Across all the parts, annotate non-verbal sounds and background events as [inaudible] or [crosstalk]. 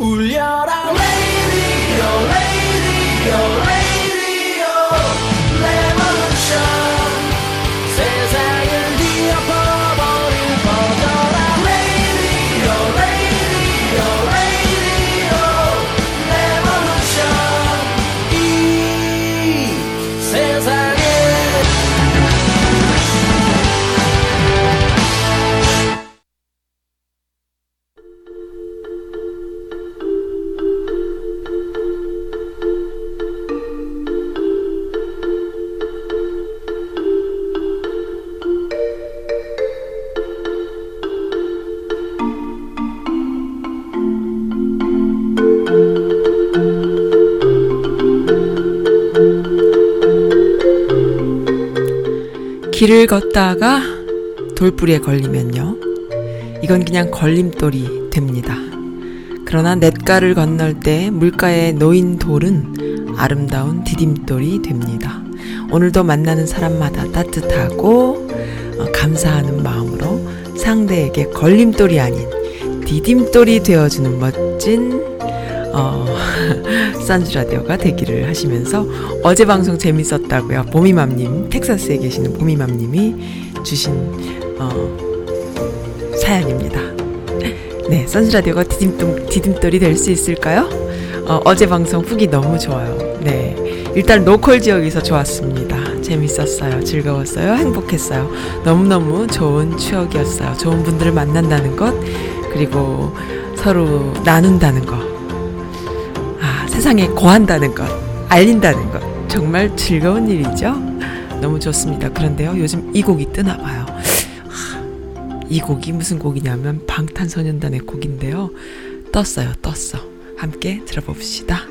울려라 길을 걷다가 돌부리에 걸리면요. 이건 그냥 걸림돌이 됩니다. 그러나 냇가를 건널 때 물가에 놓인 돌은 아름다운 디딤돌이 됩니다. 오늘도 만나는 사람마다 따뜻하고 어, 감사하는 마음으로 상대에게 걸림돌이 아닌 디딤돌이 되어주는 멋진 어, 산주 라디오가 되기를 하시면서 어제 방송 재밌었다고요. 보미맘님, 텍사스에 계시는 보미맘님이 주신 어, 사연입니다. 네, 선수 라디오가 디딤돌, 디딤돌이 될 수 있을까요? 어, 어제 방송 후기 너무 좋아요. 네, 일단 로컬 지역에서 좋았습니다. 재밌었어요. 즐거웠어요. 행복했어요. 너무너무 좋은 추억이었어요. 좋은 분들을 만난다는 것, 그리고 서로 나눈다는 것. 아, 세상에 거한다는 것, 알린다는 것. 정말 즐거운 일이죠? 너무 좋습니다. 그런데요, 요즘 이 곡이 뜨나 봐요. 하, 이 곡이 무슨 곡이냐면 방탄소년단의 곡인데요. 떴어요, 떴어. 함께 들어봅시다.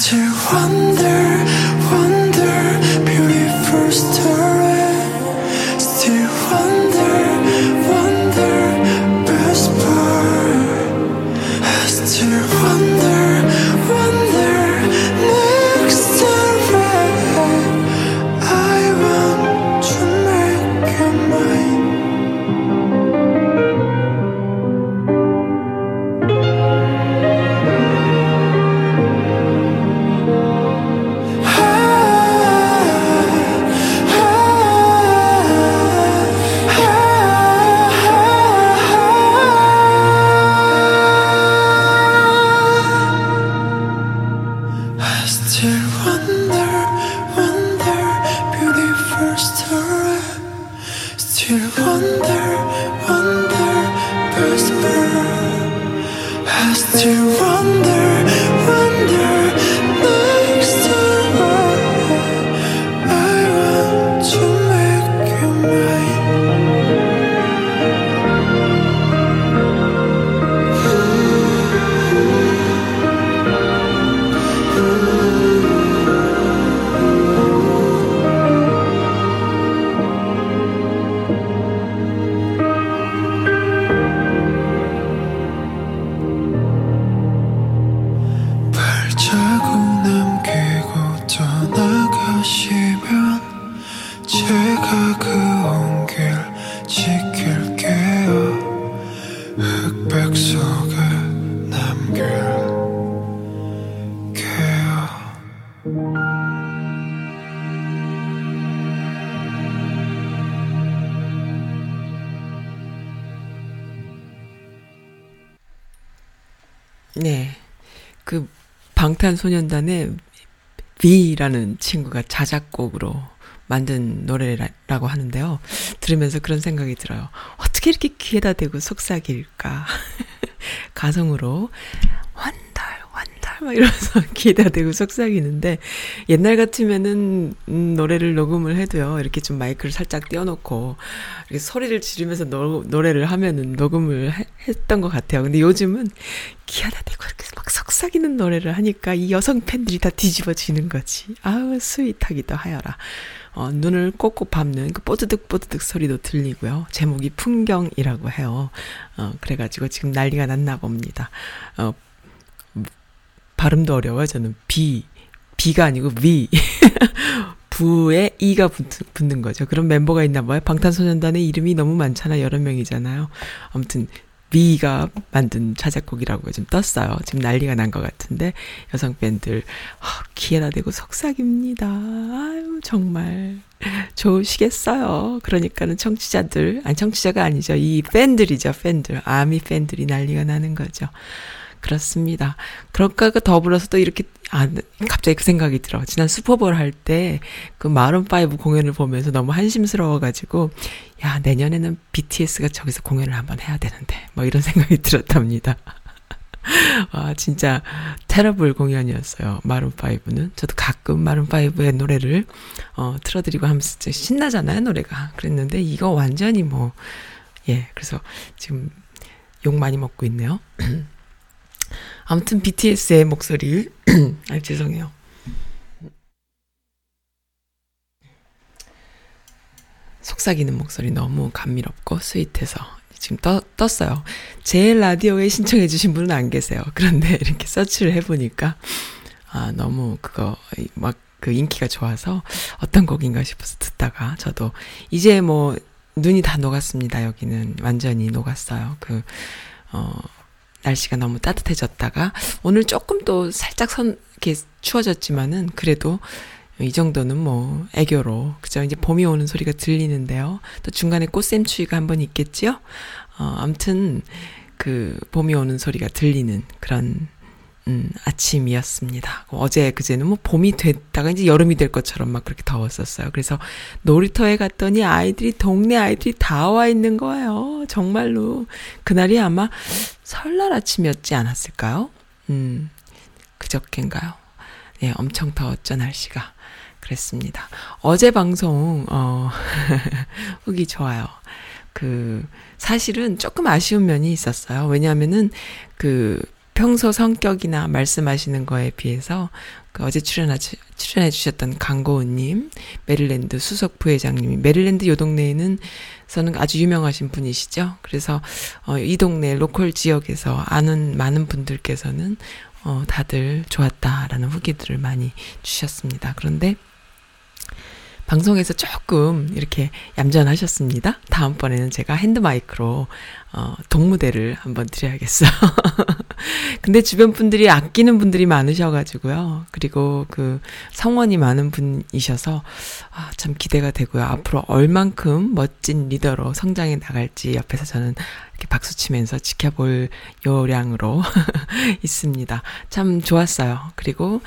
切换。 방탄 소년단의 V라는 친구가 자작곡으로 만든 노래라고 하는데요. 들으면서 그런 생각이 들어요. 어떻게 이렇게 귀에다 대고 속삭일까? [laughs] 가성으로 완달 완달 막 이러면서 [laughs] 귀에다 대고 속삭이는데 옛날 같으면은 음, 노래를 녹음을 해도요. 이렇게 좀 마이크를 살짝 띄워놓고 이렇게 소리를 지르면서 노, 노래를 하면은 녹음을 해- 했던 것 같아요. 근데 요즘은 대고 이렇게 막 속삭이는 노래를 하니까 이 여성 팬들이 다 뒤집어지는 거지. 아우 스윗하기도 하여라. 어, 눈을 꼭꼭 밟는 그 뽀드득 뽀드득 소리도 들리고요. 제목이 풍경이라고 해요. 어, 그래가지고 지금 난리가 났나 봅니다. 어, 발음도 어려워요. 저는 비, 비가 아니고 위. [laughs] 부에 이가 붙, 붙는 거죠. 그런 멤버가 있나 봐요. 방탄소년단의 이름이 너무 많잖아. 여러 명이잖아요. 아무튼 미가 만든 자작곡이라고 좀 떴어요. 지금 난리가 난 것 같은데 여성 팬들 아, 귀에다 대고 속삭입니다. 아유 정말 좋으시겠어요. 그러니까는 청취자들 아니 청취자가 아니죠. 이 팬들이죠. 팬들 아미 팬들이 난리가 나는 거죠. 그렇습니다. 그럴까 더불어서 또 이렇게 아 갑자기 그 생각이 들어. 지난 슈퍼볼 할 때 그 마룬 파이브 공연을 보면서 너무 한심스러워가지고 야 내년에는 BTS가 저기서 공연을 한번 해야 되는데 뭐 이런 [laughs] 생각이 들었답니다. 와 [laughs] 진짜 테러블 공연이었어요. 마룬 파이브는 저도 가끔 마룬 파이브의 노래를 어 틀어드리고 하면서 진짜 신나잖아요 노래가. 그랬는데 이거 완전히 뭐 예 그래서 지금 욕 많이 먹고 있네요. [clears throat] 아무튼 BTS의 목소리 [clears throat] 아 죄송해요. 속삭이는 목소리 너무 감미롭고 스윗해서 지금 떠, 떴어요. 제 라디오에 신청해 주신 분은 안 계세요. 그런데 [laughs] 이렇게 서치를 해보니까 아 너무 그거 막 그 인기가 좋아서 어떤 곡인가 싶어서 듣다가 저도 이제 뭐 눈이 다 녹았습니다. 여기는 완전히 녹았어요. 그 어, 날씨가 너무 따뜻해졌다가 오늘 조금 또 살짝 선 이렇게 추워졌지만은 그래도 이 정도는 뭐 애교로 그죠 이제 봄이 오는 소리가 들리는데요. 또 중간에 꽃샘추위가 한번 있겠지요. 어 아무튼 그 봄이 오는 소리가 들리는 그런 음, 아침이었습니다. 어제 그제는 뭐 봄이 됐다가 이제 여름이 될 것처럼 막 그렇게 더웠었어요. 그래서 놀이터에 갔더니 아이들이 동네 아이들이 다 와 있는 거예요. 정말로 그날이 아마 설날 아침이었지 않았을까요? 음, 그저께인가요? 예, 엄청 더웠죠 날씨가. 그랬습니다. 어제 방송 어 [laughs] 후기 좋아요. 그 사실은 조금 아쉬운 면이 있었어요. 왜냐하면은 그 평소 성격이나 말씀하시는 거에 비해서 그 어제 출연하, 출연해 주셨던 강고은님, 메릴랜드 수석 부회장님이 메릴랜드 요 동네에는 서는 아주 유명하신 분이시죠. 그래서 어, 이 동네 로컬 지역에서 아는 많은 분들께서는 어, 다들 좋았다라는 후기들을 많이 주셨습니다. 그런데 방송에서 조금 이렇게 얌전하셨습니다. 다음번에는 제가 핸드마이크로 어, 동무대를 한번 드려야겠어요. [laughs] 근데 주변 분들이 아끼는 분들이 많으셔가지고요. 그리고 그 성원이 많은 분이셔서 아, 참 기대가 되고요. 앞으로 얼만큼 멋진 리더로 성장해 나갈지 옆에서 저는 이렇게 박수 치면서 지켜볼 요량으로 [laughs] 있습니다. 참 좋았어요. 그리고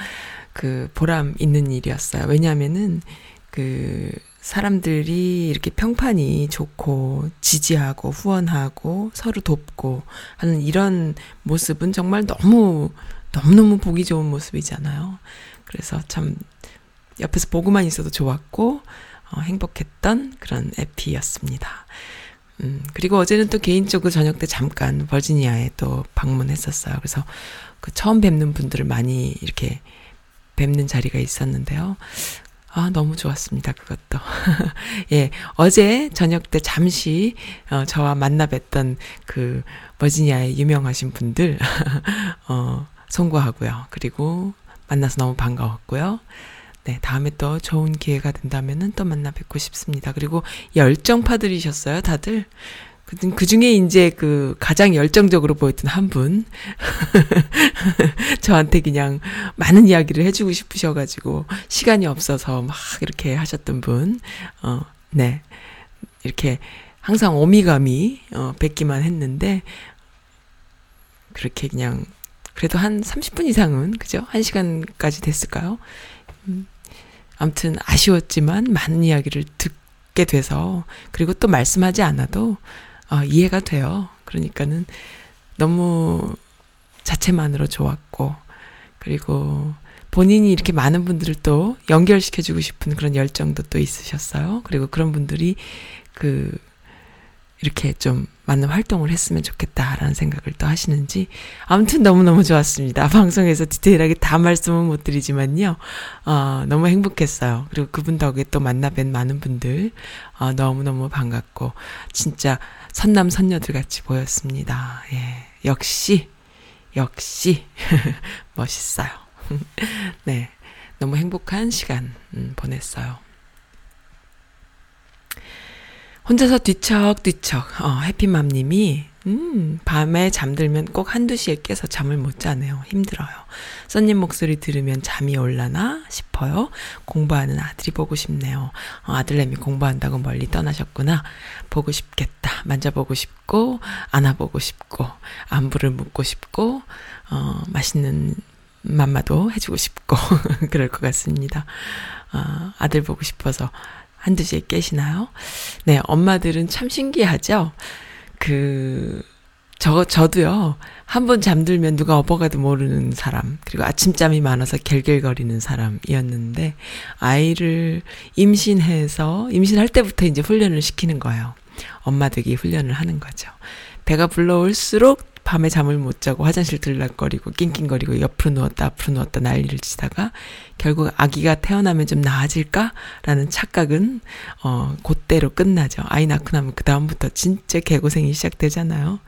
그 보람 있는 일이었어요. 왜냐하면은 그 사람들이 이렇게 평판이 좋고 지지하고 후원하고 서로 돕고 하는 이런 모습은 정말 너무 너무너무 보기 좋은 모습이잖아요. 그래서 참 옆에서 보고만 있어도 좋았고 어, 행복했던 그런 에피였습니다. 음, 그리고 어제는 또 개인적으로 저녁 때 잠깐 버지니아에 또 방문했었어요. 그래서 그 처음 뵙는 분들을 많이 이렇게 뵙는 자리가 있었는데요. 아, 너무 좋았습니다. 그것도. [laughs] 예, 어제 저녁 때 잠시, 어, 저와 만나 뵀던 그, 버지니아의 유명하신 분들, [laughs] 어, 송구하고요. 그리고 만나서 너무 반가웠고요. 네, 다음에 또 좋은 기회가 된다면은 또 만나 뵙고 싶습니다. 그리고 열정파들이셨어요, 다들. 그, 그 중에 이제 그 가장 열정적으로 보였던 한 분. [laughs] 저한테 그냥 많은 이야기를 해주고 싶으셔가지고 시간이 없어서 막 이렇게 하셨던 분. 어, 네. 이렇게 항상 오미감이 어, 뵙기만 했는데 그렇게 그냥 그래도 한 30분 이상은 그죠? 1시간까지 됐을까요? 음, 아무튼 아쉬웠지만 많은 이야기를 듣게 돼서 그리고 또 말씀하지 않아도 어, 이해가 돼요. 그러니까는 너무 자체만으로 좋았고 그리고 본인이 이렇게 많은 분들을 또 연결시켜주고 싶은 그런 열정도 또 있으셨어요. 그리고 그런 분들이 그 이렇게 좀 많은 활동을 했으면 좋겠다라는 생각을 또 하시는지 아무튼 너무너무 좋았습니다. [laughs] 방송에서 디테일하게 다 말씀은 못 드리지만요. 어, 너무 행복했어요. 그리고 그분 덕에 또 만나 뵌 많은 분들 어, 너무너무 반갑고 진짜 선남 선녀들 같이 보였습니다. 예. 역시 역시 [laughs] 멋있어요. [laughs] 네. 너무 행복한 시간 음, 보냈어요. 혼자서 뒤척뒤척, 어, 해피맘님이, 음, 밤에 잠들면 꼭 한두 시에 깨서 잠을 못 자네요. 힘들어요. 써님 목소리 들으면 잠이 올라나 싶어요. 공부하는 아들이 보고 싶네요. 어, 아들내미 공부한다고 멀리 떠나셨구나. 보고 싶겠다. 만져보고 싶고, 안아보고 싶고, 안부를 묻고 싶고, 어, 맛있는 맘마도 해주고 싶고, [laughs] 그럴 것 같습니다. 어, 아들 보고 싶어서 한두 시에 깨시나요? 네, 엄마들은 참 신기하죠? 그, 저, 저도요, 한 번 잠들면 누가 업어가도 모르는 사람, 그리고 아침잠이 많아서 갤갤거리는 사람이었는데, 아이를 임신해서, 임신할 때부터 이제 훈련을 시키는 거예요. 엄마 되기 훈련을 하는 거죠. 배가 불러올수록 밤에 잠을 못 자고 화장실 들락거리고 낑낑거리고 옆으로 누웠다 앞으로 누웠다 난리를 치다가 결국 아기가 태어나면 좀 나아질까라는 착각은 어 그때로 끝나죠. 아이 낳고 나면 그 다음부터 진짜 개고생이 시작되잖아요.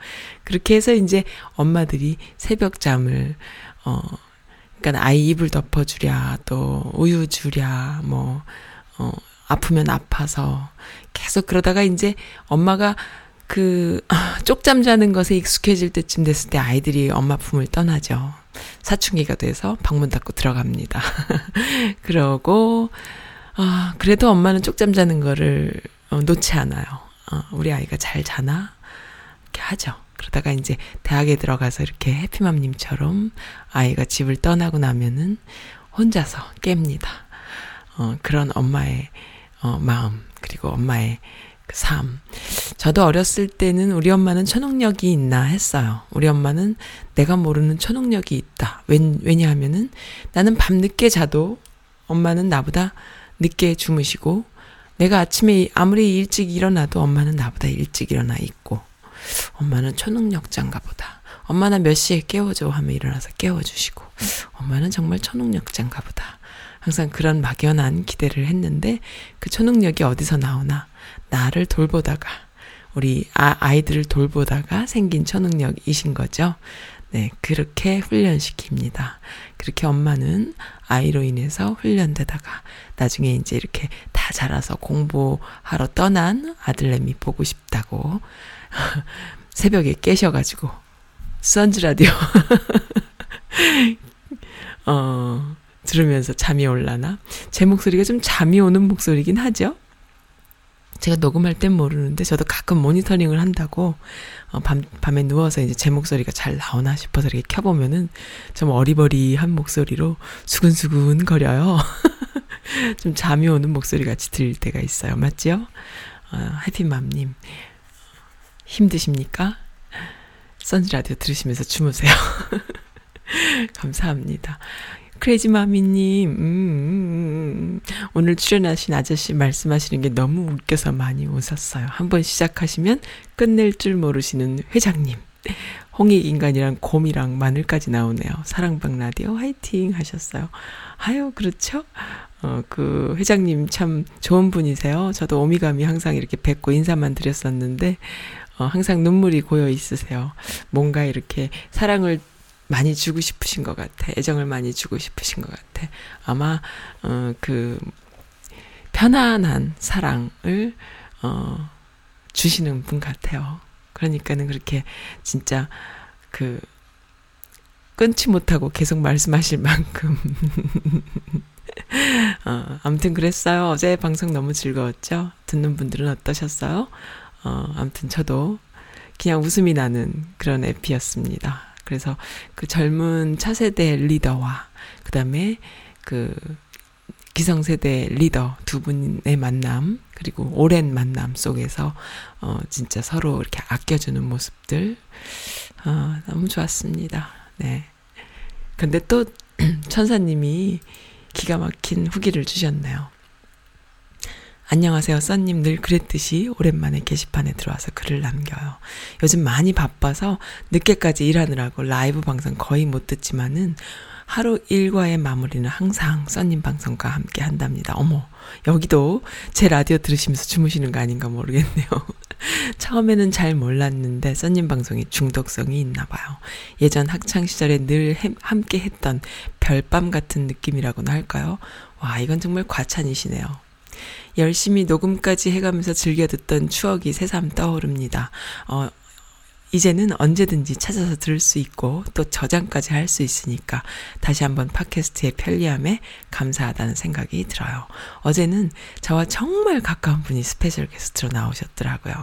그렇게 해서 이제 엄마들이 새벽 잠을 어 그러니까 아이 이불 덮어주랴 또 우유 주랴 뭐 어 아프면 아파서 계속 그러다가 이제 엄마가 그 [laughs] 아, 쪽잠 자는 것에 익숙해질 때쯤 됐을 때 아이들이 엄마 품을 떠나죠. 사춘기가 돼서 방문 닫고 들어갑니다. [laughs] 그러고 아 그래도 엄마는 쪽잠 자는 거를 어, 놓지 않아요. 어, 우리 아이가 잘 자나 이렇게 하죠. 그러다가 이제 대학에 들어가서 이렇게 해피맘님처럼 아이가 집을 떠나고 나면은 혼자서 깹니다. 어, 그런 엄마의 어, 마음 그리고 엄마의 그 삶. 저도 어렸을 때는 우리 엄마는 초능력이 있나 했어요. 우리 엄마는 내가 모르는 초능력이 있다. 왜, 왜냐하면은 나는 밤늦게 자도 엄마는 나보다 늦게 주무시고 내가 아침에 아무리 일찍 일어나도 엄마는 나보다 일찍 일어나 있고 엄마는 초능력자인가 보다. 엄마는 몇 시에 깨워줘 하면 일어나서 깨워주시고 엄마는 정말 초능력자인가 보다. 항상 그런 막연한 기대를 했는데 그 초능력이 어디서 나오나 나를 돌보다가 우리 아, 아이들을 돌보다가 생긴 초능력이신 거죠. 네, 그렇게 훈련시킵니다. 그렇게 엄마는 아이로 인해서 훈련되다가 나중에 이제 이렇게 다 자라서 공부하러 떠난 아들내미 보고 싶다고 [laughs] 새벽에 깨셔가지고 선즈 라디오 [laughs] 어 들으면서 잠이 올라나 제 목소리가 좀 잠이 오는 목소리긴 하죠. 제가 녹음할 땐 모르는데 저도 가끔 모니터링을 한다고 어, 밤 밤에 누워서 이제 제 목소리가 잘 나오나 싶어서 이렇게 켜보면은 좀 어리버리한 목소리로 수근수근 거려요. [laughs] 좀 잠이 오는 목소리 같이 들릴 때가 있어요. 맞지요? 어, 해피맘님, 힘드십니까? 선즈라디오 들으시면서 주무세요. [laughs] 감사합니다. 크레이지 마미님, 음, 음, 음, 오늘 출연하신 아저씨 말씀하시는 게 너무 웃겨서 많이 웃었어요. 한번 시작하시면 끝낼 줄 모르시는 회장님. 홍익인간이랑 곰이랑 마늘까지 나오네요. 사랑방 라디오 화이팅 하셨어요. 아유, 그렇죠? 어, 그 회장님 참 좋은 분이세요. 저도 오미감이 항상 이렇게 뵙고 인사만 드렸었는데, 어, 항상 눈물이 고여 있으세요. 뭔가 이렇게 사랑을 많이 주고 싶으신 것 같아. 애정을 많이 주고 싶으신 것 같아. 아마, 어, 그, 편안한 사랑을, 어, 주시는 분 같아요. 그러니까는 그렇게 진짜 그, 끊지 못하고 계속 말씀하실 만큼. [laughs] 어, 아무튼 그랬어요. 어제 방송 너무 즐거웠죠? 듣는 분들은 어떠셨어요? 어, 아무튼 저도 그냥 웃음이 나는 그런 에피였습니다. 그래서 그 젊은 차세대 리더와 그 다음에 그 기성세대 리더 두 분의 만남, 그리고 오랜 만남 속에서, 어, 진짜 서로 이렇게 아껴주는 모습들, 어, 너무 좋았습니다. 네. 근데 또, [clears throat] 천사님이 기가 막힌 후기를 주셨네요. 안녕하세요. 써님 늘 그랬듯이 오랜만에 게시판에 들어와서 글을 남겨요. 요즘 많이 바빠서 늦게까지 일하느라고 라이브 방송 거의 못 듣지만은 하루 일과의 마무리는 항상 써님 방송과 함께 한답니다. 어머, 여기도 제 라디오 들으시면서 주무시는 거 아닌가 모르겠네요. [laughs] 처음에는 잘 몰랐는데 써님 방송이 중독성이 있나 봐요. 예전 학창 시절에 늘 함께 했던 별밤 같은 느낌이라고나 할까요? 와, 이건 정말 과찬이시네요. 열심히 녹음까지 해가면서 즐겨 듣던 추억이 새삼 떠오릅니다. 어, 이제는 언제든지 찾아서 들을 수 있고 또 저장까지 할 수 있으니까 다시 한번 팟캐스트의 편리함에 감사하다는 생각이 들어요. 어제는 저와 정말 가까운 분이 special guest로 나오셨더라고요.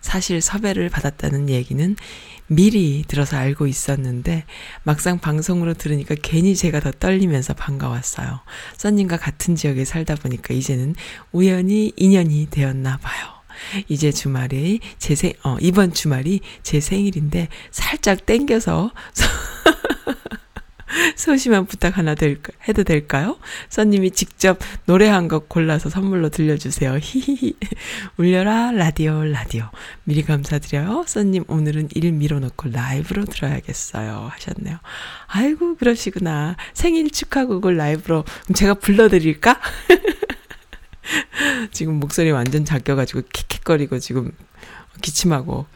사실 섭외를 받았다는 얘기는 미리 들어서 알고 있었는데 막상 방송으로 들으니까 괜히 제가 더 떨리면서 반가웠어요. 써님과 같은 지역에 살다 보니까 이제는 우연히 인연이 되었나 봐요. 이제 주말이 제 생, 어, 이번 주말이 제 생일인데 살짝 땡겨서 [laughs] 소심한 부탁 하나 될까, 해도 될까요? 써님이 직접 노래 한 곡 골라서 선물로 들려주세요. 히히히. 울려라, 라디오, 라디오. 미리 감사드려요. 써님, 오늘은 일 밀어놓고 라이브로 들어야겠어요. 하셨네요. 아이고, 그러시구나. 생일 축하 곡을 라이브로. 그럼 제가 불러드릴까? [laughs] [laughs] 지금 목소리 완전 작겨가지고 킥킥거리고 지금 기침하고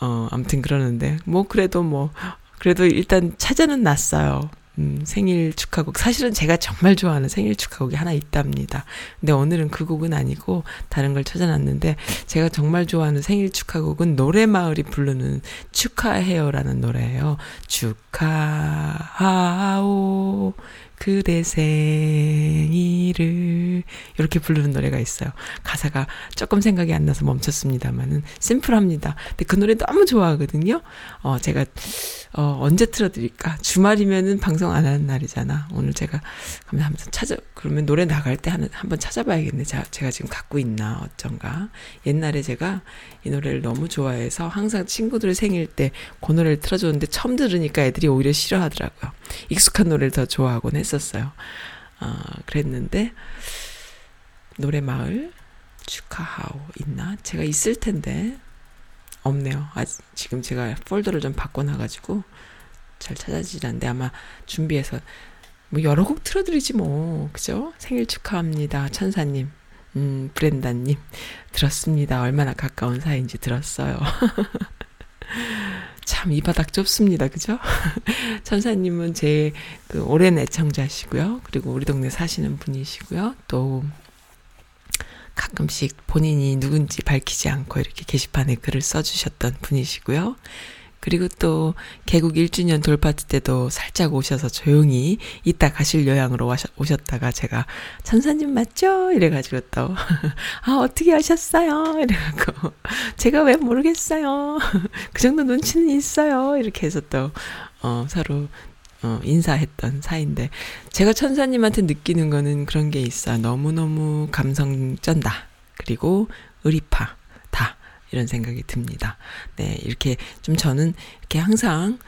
어 아무튼 그러는데 뭐 그래도 뭐 그래도 일단 찾아는 났어요. 음, 생일 축하곡. 사실은 제가 정말 좋아하는 생일 축하곡이 하나 있답니다. 근데 오늘은 그 곡은 아니고 다른 걸 찾아놨는데 제가 정말 좋아하는 생일 축하곡은 노래마을이 부르는 축하해요라는 노래예요. 축하하오. 그대 생일을 이렇게 부르는 노래가 있어요. 가사가 조금 생각이 안 나서 멈췄습니다만은 심플합니다. 근데 그 노래 너무 좋아하거든요. 어 제가 어 언제 틀어드릴까? 주말이면은 방송 안 하는 날이잖아. 오늘 제가 하면서 찾아 그러면 노래 나갈 때 한, 한번 찾아봐야겠네. 제가, 제가 지금 갖고 있나 어쩐가. 옛날에 제가 이 노래를 너무 좋아해서 항상 친구들 생일 때 그 노래를 틀어줬는데 처음 들으니까 애들이 오히려 싫어하더라고요. 익숙한 노래를 더 좋아하곤. 했었어요. 어, 그랬는데, 노래 마을 축하하오 있나? 제가 있을 텐데, 없네요. 아직, 지금 제가 폴더를 좀 바꿔놔가지고, 잘 찾아지지 않는데, 아마 준비해서, 뭐, 여러 곡 틀어드리지 뭐, 그죠? 생일 축하합니다. 천사님. 음, 브렌다님. 들었습니다. 얼마나 가까운 사이인지 들었어요. [laughs] 참, 이 바닥 좁습니다. 그죠? [laughs] 천사님은 제 그 오랜 애청자시고요. 그리고 우리 동네 사시는 분이시고요. 또, 가끔씩 본인이 누군지 밝히지 않고 이렇게 게시판에 글을 써주셨던 분이시고요. 그리고 또 개국 1주년 돌파트 때도 살짝 오셔서 조용히 이따 가실 요양으로 오셨다가 제가 천사님 맞죠? 이래가지고 또 [laughs] 아 어떻게 하셨어요? 이래갖고 [laughs] 제가 왜 모르겠어요. [laughs] 그 정도 눈치는 있어요. 이렇게 해서 또 어, 서로 어, 인사했던 사이인데 제가 천사님한테 느끼는 거는 그런 게 있어요. 너무너무 감성 쩐다. 그리고 의리파 다 이런 생각이 듭니다. 네, 이렇게 좀 저는 이렇게 항상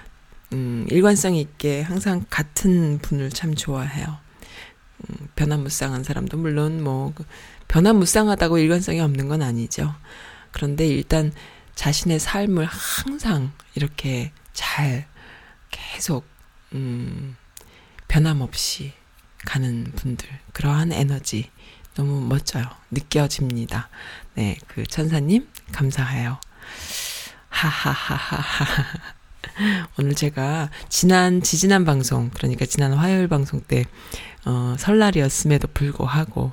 음, 일관성 있게 항상 같은 분을 참 좋아해요. 음, 변화무쌍한 사람도 물론 뭐그 변화무쌍하다고 일관성이 없는 건 아니죠. 그런데 일단 자신의 삶을 항상 이렇게 잘 계속 음, 변함없이 가는 분들 그러한 에너지 너무 멋져요. 느껴집니다. 네, 그 천사님 감사해요. 하하하하하. 오늘 제가 지난 지지난 방송 그러니까 지난 화요일 방송 때 어, 설날이었음에도 불구하고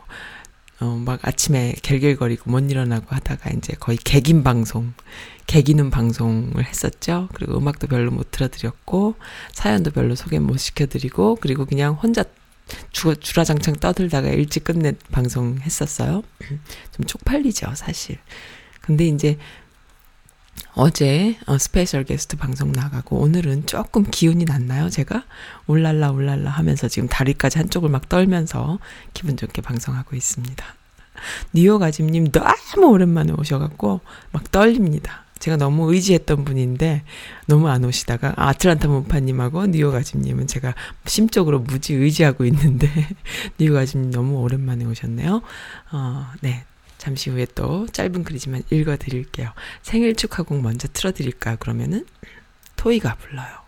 어, 막 아침에 결결거리고 못 일어나고 하다가 이제 거의 개긴 방송, 개기는 방송을 했었죠. 그리고 음악도 별로 못 틀어드렸고, 사연도 별로 소개 못 시켜드리고, 그리고 그냥 혼자 주, 주라장창 떠들다가 일찍 끝낸 방송 했었어요. 좀 쪽팔리죠, 사실. 근데 이제 어제 어, special guest 방송 나가고 오늘은 조금 기운이 났나요, 제가? 올랄라 올랄라 하면서 지금 다리까지 한쪽을 막 떨면서 기분 좋게 방송하고 있습니다. [laughs] 뉴욕 아짐님 너무 오랜만에 오셔갖고 막 떨립니다. 제가 너무 의지했던 분인데 너무 안 오시다가 아, 아틀란타 문파님하고 뉴욕 아짐님은 제가 심적으로 무지 의지하고 있는데 [laughs] 뉴욕 아짐님 너무 오랜만에 오셨네요. 어, 네. 잠시 후에 또 짧은 글이지만 읽어드릴게요. 생일 축하곡 먼저 틀어드릴까요? 그러면은 토이가 불러요.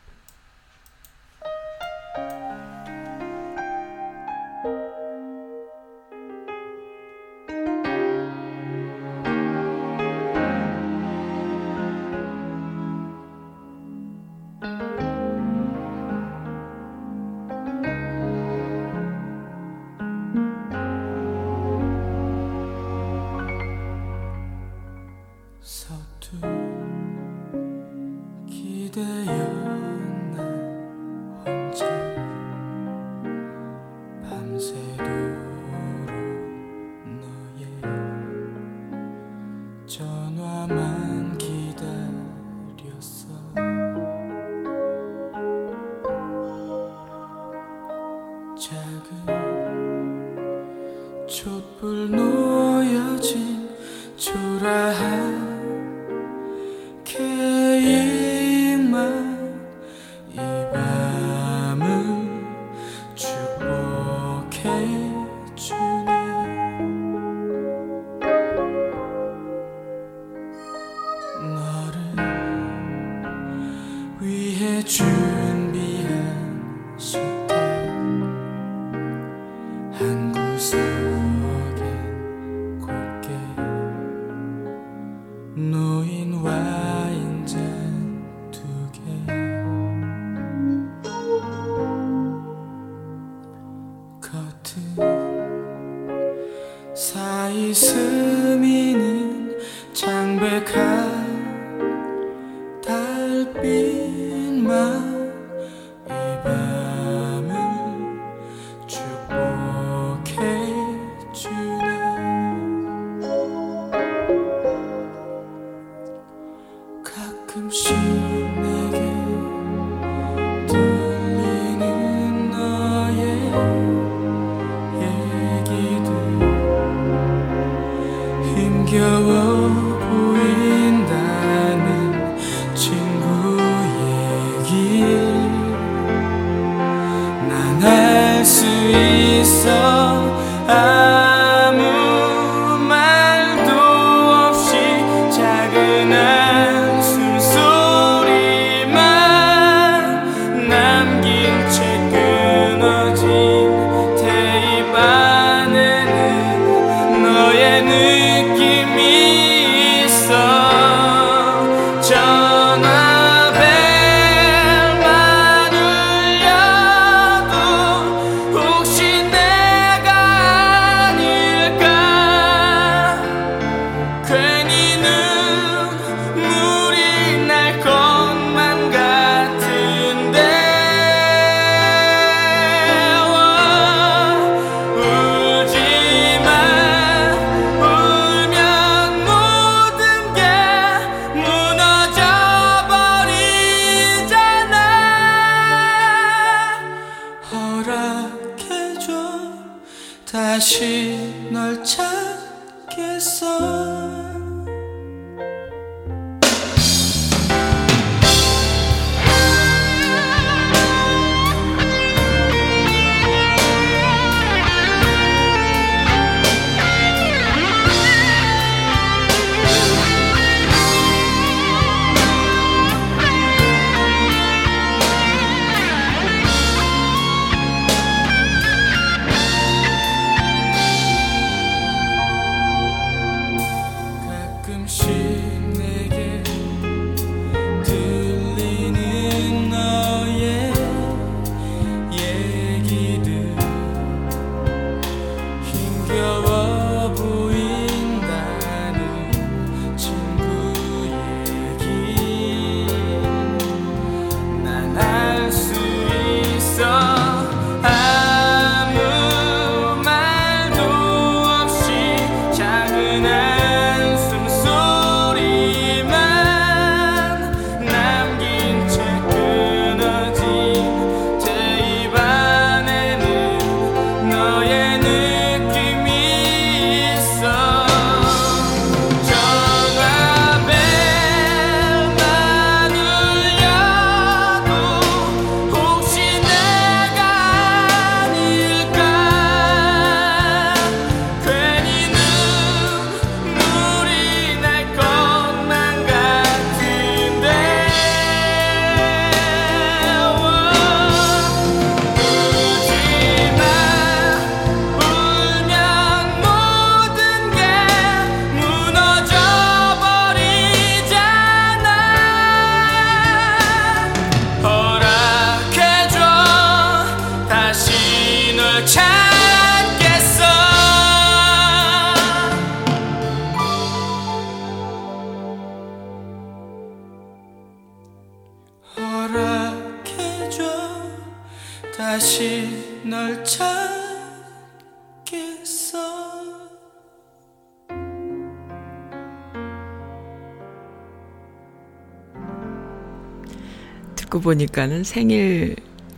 보니까는 생일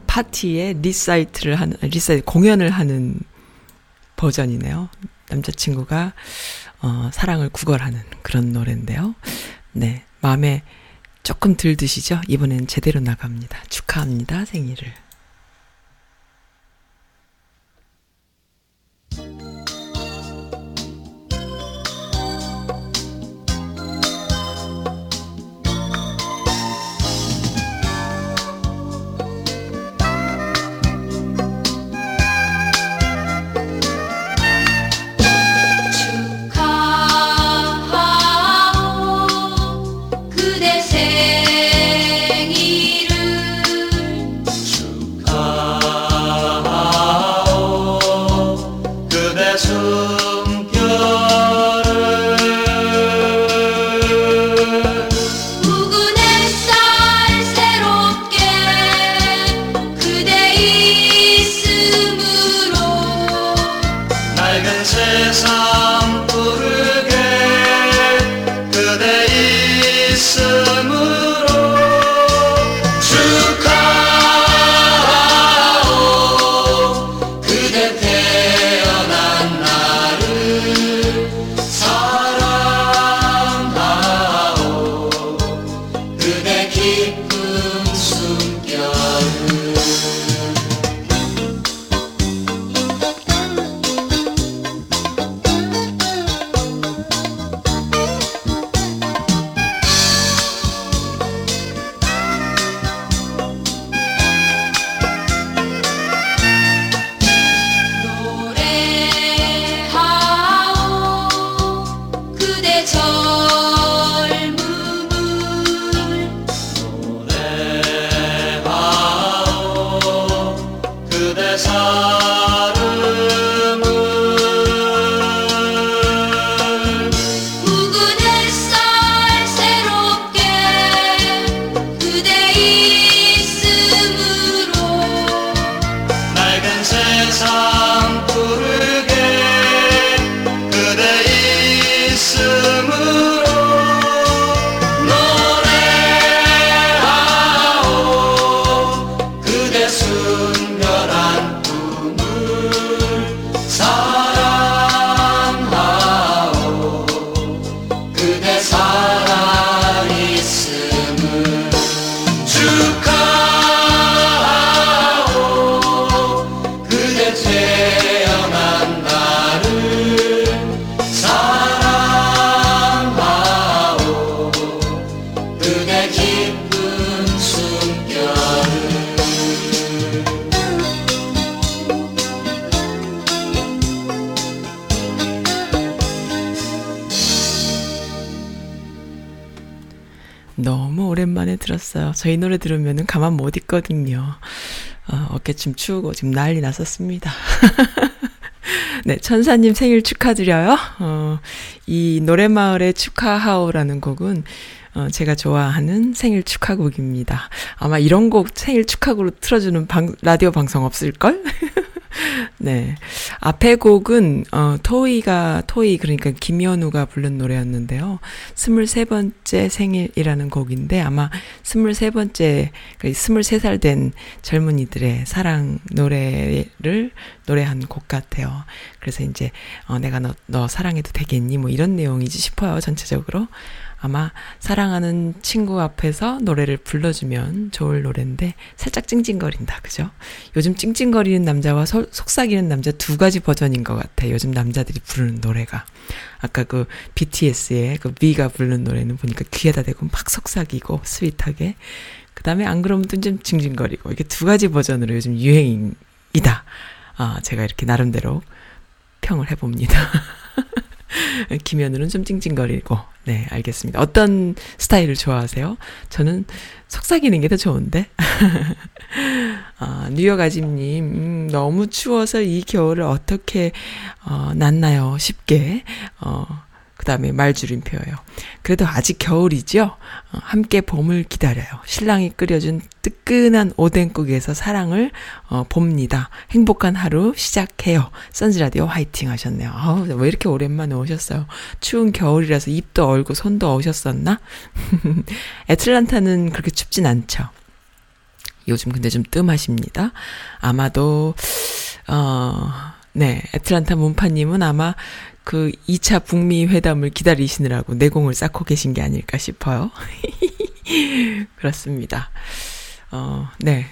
파티에 리사이틀을 하는 리사이틀 공연을 하는 버전이네요. 남자친구가 어, 사랑을 구걸하는 그런 노래인데요. 네, 마음에 조금 들드시죠? 이번엔 제대로 나갑니다. 축하합니다, 생일을. 있거든요. 어, 어깨춤 추고 지금 난리 났었습니다. [laughs] 네, 천사님 생일 축하드려요. 어, 이 노래마을의 축하하오라는 곡은 어, 제가 좋아하는 생일 축하곡입니다. 아마 이런 곡 생일 축하곡으로 틀어주는 방, 라디오 방송 없을걸? [laughs] 네. 앞에 곡은, 어, 토이가, 토이, 그러니까 김연우가 부른 노래였는데요. 23번째 생일이라는 곡인데 아마 23번째, 23살 된 젊은이들의 사랑 노래를 노래한 곡 같아요. 그래서 이제, 어, 내가 너, 너 사랑해도 되겠니? 뭐 이런 내용이지 싶어요, 전체적으로. 아마 사랑하는 친구 앞에서 노래를 불러주면 좋을 노래인데 살짝 찡찡거린다, 그죠? 요즘 찡찡거리는 남자와 소, 속삭이는 남자 두 가지 버전인 것 같아. 요즘 남자들이 부르는 노래가. 아까 그 BTS의 그 V가 부르는 노래는 보니까 귀에다 대고 막 속삭이고 스윗하게. 그 다음에 안 그러면 또좀 징징거리고. 이게 두 가지 버전으로 요즘 유행이다. 아, 제가 이렇게 나름대로 평을 해봅니다. [laughs] [laughs] 김현우는 좀 찡찡거리고. 네, 알겠습니다. 어떤 스타일을 좋아하세요? 저는 속삭이는 게 더 좋은데. [laughs] 아, 뉴욕 아짐님, 음, 너무 추워서 이 겨울을 어떻게, 어, 났나요? 쉽게. 어, 그 다음에 말줄임표예요. 그래도 아직 겨울이죠? 어, 함께 봄을 기다려요. 신랑이 끓여준 뜨끈한 오뎅국에서 사랑을 어, 봅니다. 행복한 하루 시작해요. 선즈라디오 화이팅 하셨네요. 아우, 왜 이렇게 오랜만에 오셨어요? 추운 겨울이라서 입도 얼고 손도 오셨었나? [laughs] 애틀란타는 그렇게 춥진 않죠. 요즘 근데 좀 뜸하십니다. 아마도, 어, 네, 애틀란타 문파님은 아마 그 2차 북미 회담을 기다리시느라고 내공을 쌓고 계신 게 아닐까 싶어요. [laughs] 그렇습니다. 어, 네.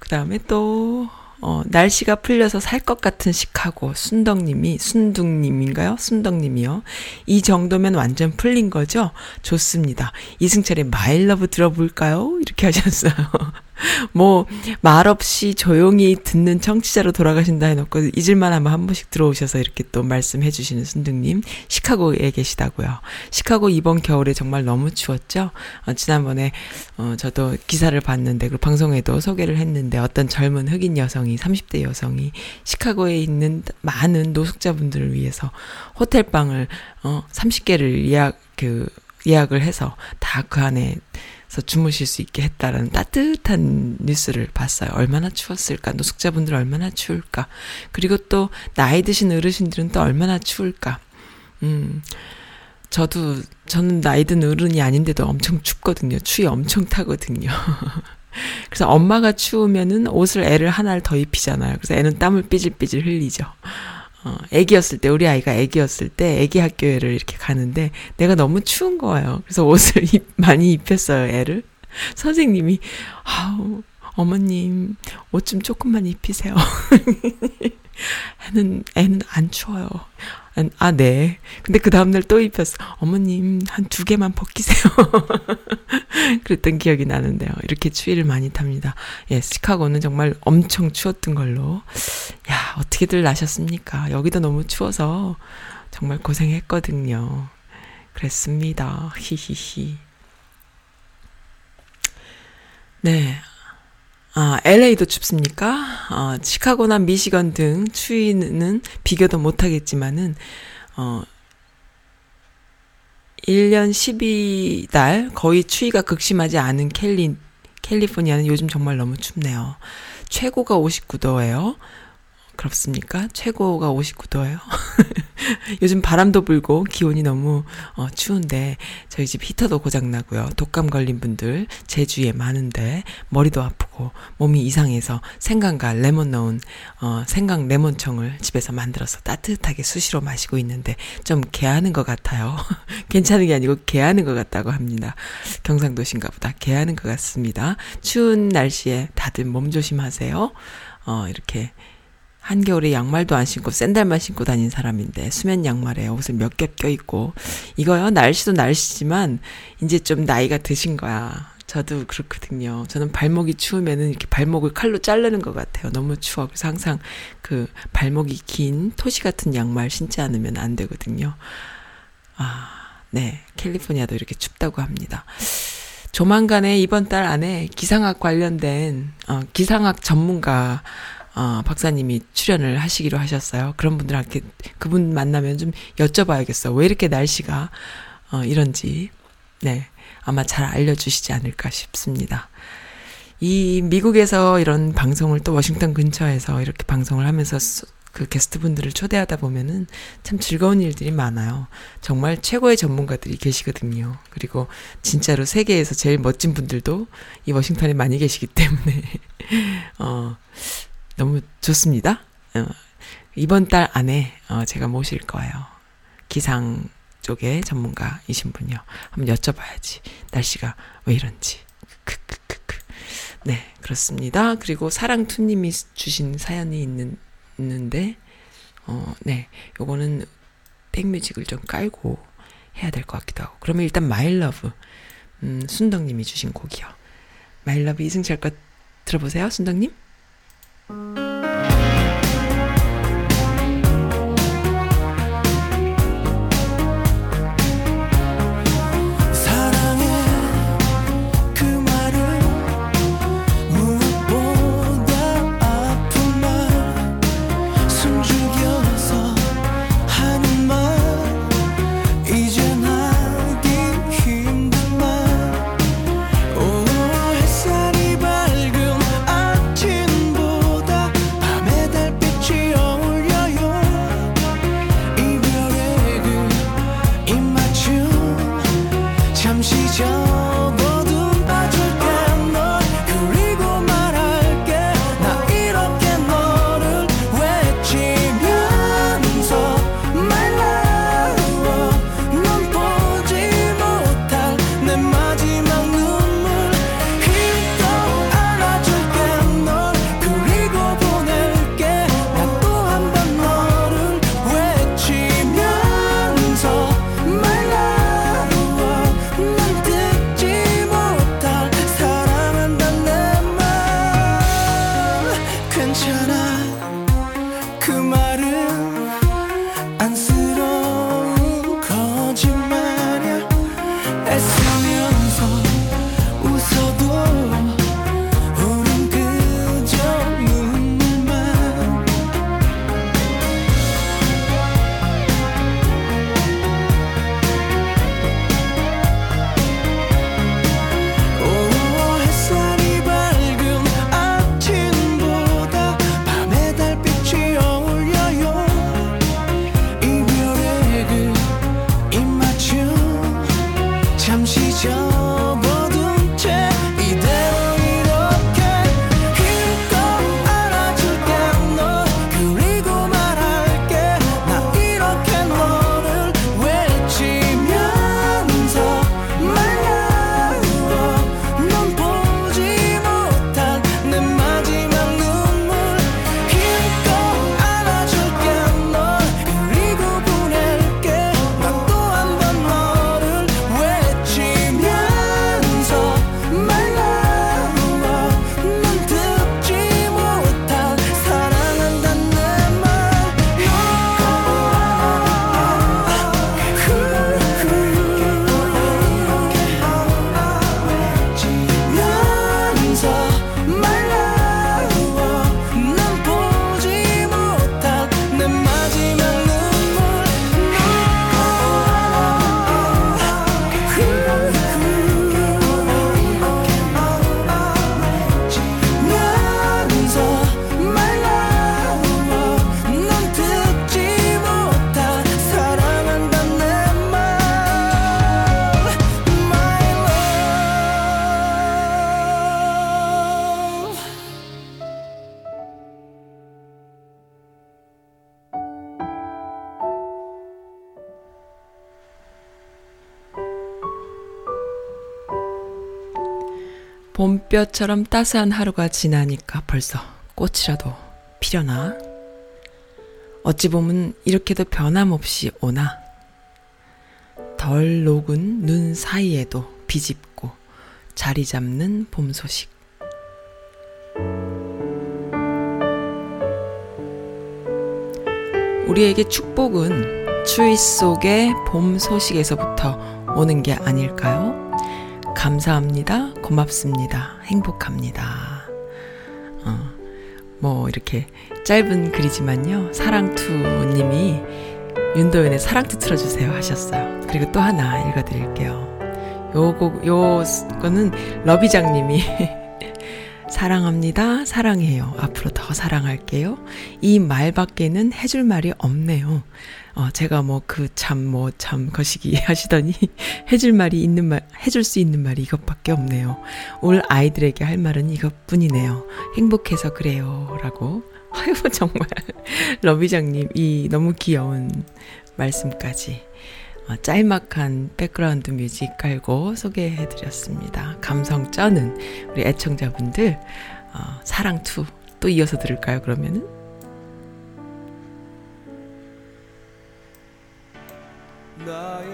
그 다음에 또, 어, 날씨가 풀려서 살 것 같은 시카고, 순덕님이, 순둥님인가요? 순덕님이요. 이 정도면 완전 풀린 거죠? 좋습니다. 이승철의 마일러브 들어볼까요? 이렇게 하셨어요. [laughs] 뭐, 말 없이 조용히 듣는 청취자로 돌아가신다 해놓고, 잊을만 하면 한 번씩 들어오셔서 이렇게 또 말씀해 주시는 순둥님, 시카고에 계시다고요. 시카고 이번 겨울에 정말 너무 추웠죠? 어, 지난번에, 어, 저도 기사를 봤는데, 그 방송에도 소개를 했는데, 어떤 젊은 흑인 여성이, 30대 여성이 시카고에 있는 많은 노숙자분들을 위해서 호텔방을, 어, 30개를 예약, 그, 예약을 해서 다 그 안에 서 주무실 수 있게 했다라는 따뜻한 뉴스를 봤어요. 얼마나 추웠을까? 노숙자분들 얼마나 추울까? 그리고 또 나이 드신 어르신들은 또 얼마나 추울까? 음. 저도 저는 나이 든 어른이 아닌데도 엄청 춥거든요. 추위 엄청 타거든요. [laughs] [laughs] 그래서 엄마가 추우면은 옷을 애를 하나를 더 입히잖아요. 그래서 애는 땀을 삐질삐질 흘리죠. 어, 애기였을 때, 우리 아이가 애기였을 때, 애기 학교를 이렇게 가는데, 내가 너무 추운 거예요. 그래서 [laughs] 옷을 입, 많이 입혔어요, 애를. 선생님이, 아우, 어머님, 옷 좀 조금만 입히세요. [laughs] 애는, 애는 안 추워요. 아, 네. 근데 그 다음날 또 입혔어. 어머님, 한 두 개만 벗기세요. [laughs] 그랬던 기억이 나는데요. 이렇게 추위를 많이 탑니다. 예, 시카고는 정말 엄청 추웠던 걸로. 야, 어떻게들 나셨습니까? 여기도 너무 추워서 정말 고생했거든요. 그랬습니다. [laughs] 히히히. 네. 아, LA도 춥습니까? 어, 시카고나 미시건 등 추위는 비교도 못하겠지만은, 어, 1년 12달 거의 추위가 극심하지 않은 캘리, 캘리포니아는 요즘 정말 너무 춥네요. 최고가 59도예요. 그렇습니까? 최고가 59도예요. [laughs] 요즘 바람도 불고 기온이 너무 어, 추운데 저희 집 히터도 고장 나고요. 독감 걸린 분들 제 주위에 많은데 머리도 아프고 몸이 이상해서 생강과 레몬 넣은 어, 생강 레몬청을 집에서 만들어서 따뜻하게 수시로 마시고 있는데 좀 개하는 것 같아요. [laughs] 괜찮은 게 아니고 개하는 것 같다고 합니다. 경상도신가 보다 개하는 것 같습니다. 추운 날씨에 다들 몸 조심하세요. 어, 이렇게 한겨울에 양말도 안 신고 샌들만 신고 다닌 사람인데 수면 양말에 옷을 몇겹 껴입고. 이거요 날씨도 날씨지만 이제 좀 나이가 드신 거야. 저도 그렇거든요. 저는 발목이 추우면은 이렇게 발목을 칼로 자르는 것 같아요. 너무 추워. 그래서 항상 그 발목이 긴 토시 같은 양말 신지 않으면 안 되거든요. 아 네, 캘리포니아도 이렇게 춥다고 합니다. 조만간에 이번 달 안에 기상학 관련된 어, 기상학 전문가 어, 박사님이 출연을 하시기로 하셨어요. 그런 분들한테 그분 만나면 좀 여쭤봐야겠어. 왜 이렇게 날씨가 어, 이런지 네 아마 잘 알려주시지 않을까 싶습니다. 이 미국에서 이런 방송을 또 워싱턴 근처에서 이렇게 방송을 하면서 수- 그 게스트분들을 초대하다 보면은 참 즐거운 일들이 많아요. 정말 최고의 전문가들이 계시거든요. 그리고 진짜로 세계에서 제일 멋진 분들도 이 워싱턴에 많이 계시기 때문에 [laughs] 어 너무 좋습니다. 어, 이번 달 안에 어, 제가 모실 거예요. 기상 쪽의 전문가이신 분이요. 한번 여쭤봐야지. 날씨가 왜 이런지. 크크크크. 네, 그렇습니다. 그리고 사랑투님이 주신 사연이 있는, 있는데, 어, 네. 요거는 back music을 좀 깔고 해야 될 것 같기도 하고. 그러면 일단 My Love, 음, 순덕님이 주신 곡이요. My Love 이승철 것 들어보세요, 순덕님. 사랑 봄볕처럼 따스한 하루가 지나니까 벌써 꽃이라도 피려나? 어찌 보면 이렇게도 변함없이 오나? 덜 녹은 눈 사이에도 비집고 자리 잡는 봄 소식. 우리에게 축복은 추위 속의 봄 소식에서부터 오는 게 아닐까요? 감사합니다. 고맙습니다. 행복합니다. 어, 뭐, 이렇게 짧은 글이지만요. 사랑투님이 윤도현의 사랑투 틀어주세요 하셨어요. 그리고 또 하나 읽어드릴게요. 요곡, 요거는 러비장님이 [laughs] 사랑합니다. 사랑해요. 앞으로 더 사랑할게요. 이 말밖에는 해줄 말이 없네요. 어, 제가 뭐 그 참 뭐 참 거시기 [laughs] 하시더니 해줄 말이 있는 말, 해줄 수 있는 말이 이것밖에 없네요. 올 아이들에게 할 말은 이것뿐이네요. 행복해서 그래요. 라고. [laughs] 아유, 정말. [laughs] 러비장님, 이 너무 귀여운 말씀까지. 어, 짤막한 background music 깔고 소개해드렸습니다. 감성 쩌는 우리 애청자분들, 어, 사랑2 또 이어서 들을까요, 그러면은? 나의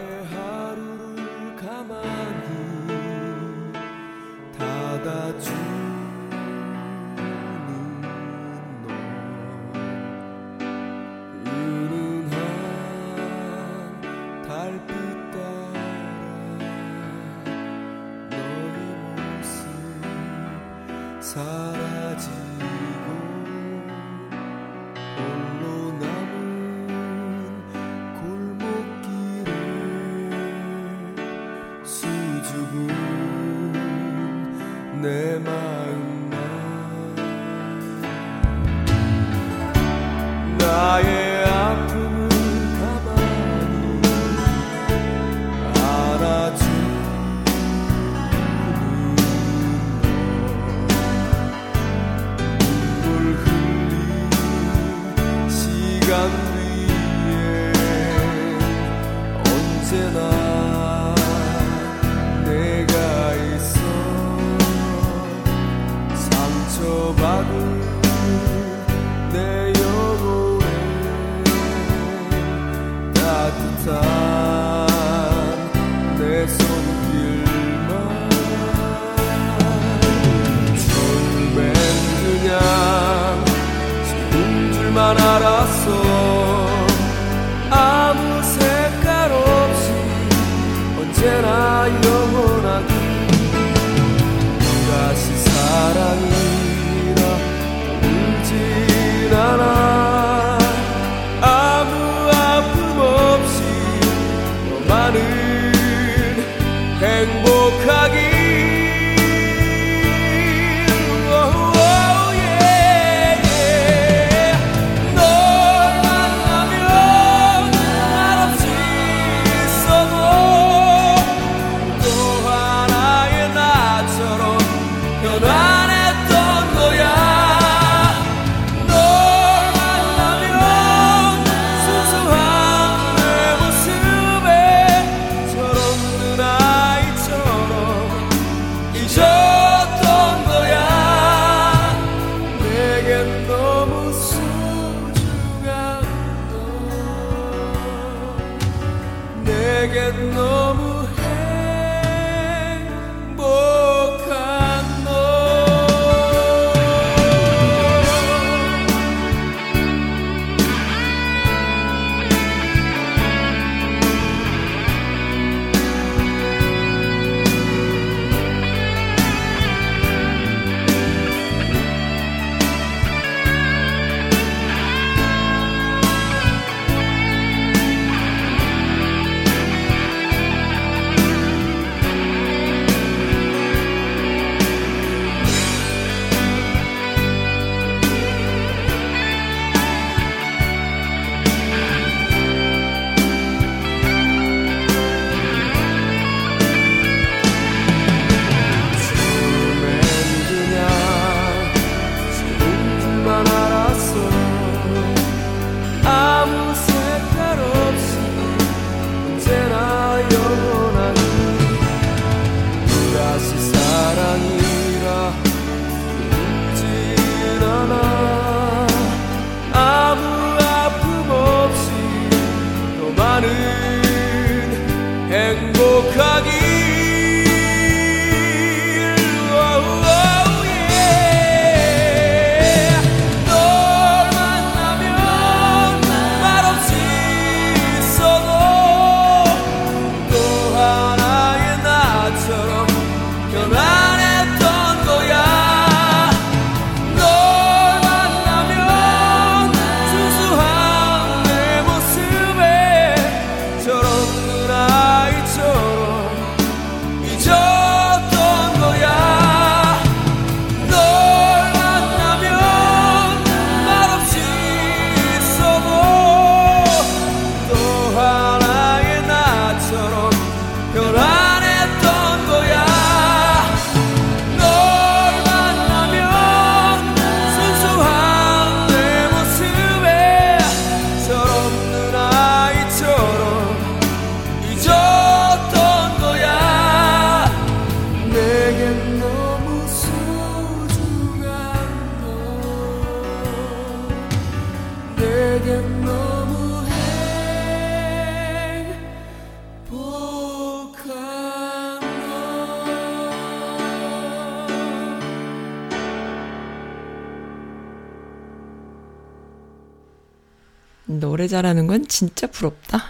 건 진짜 부럽다.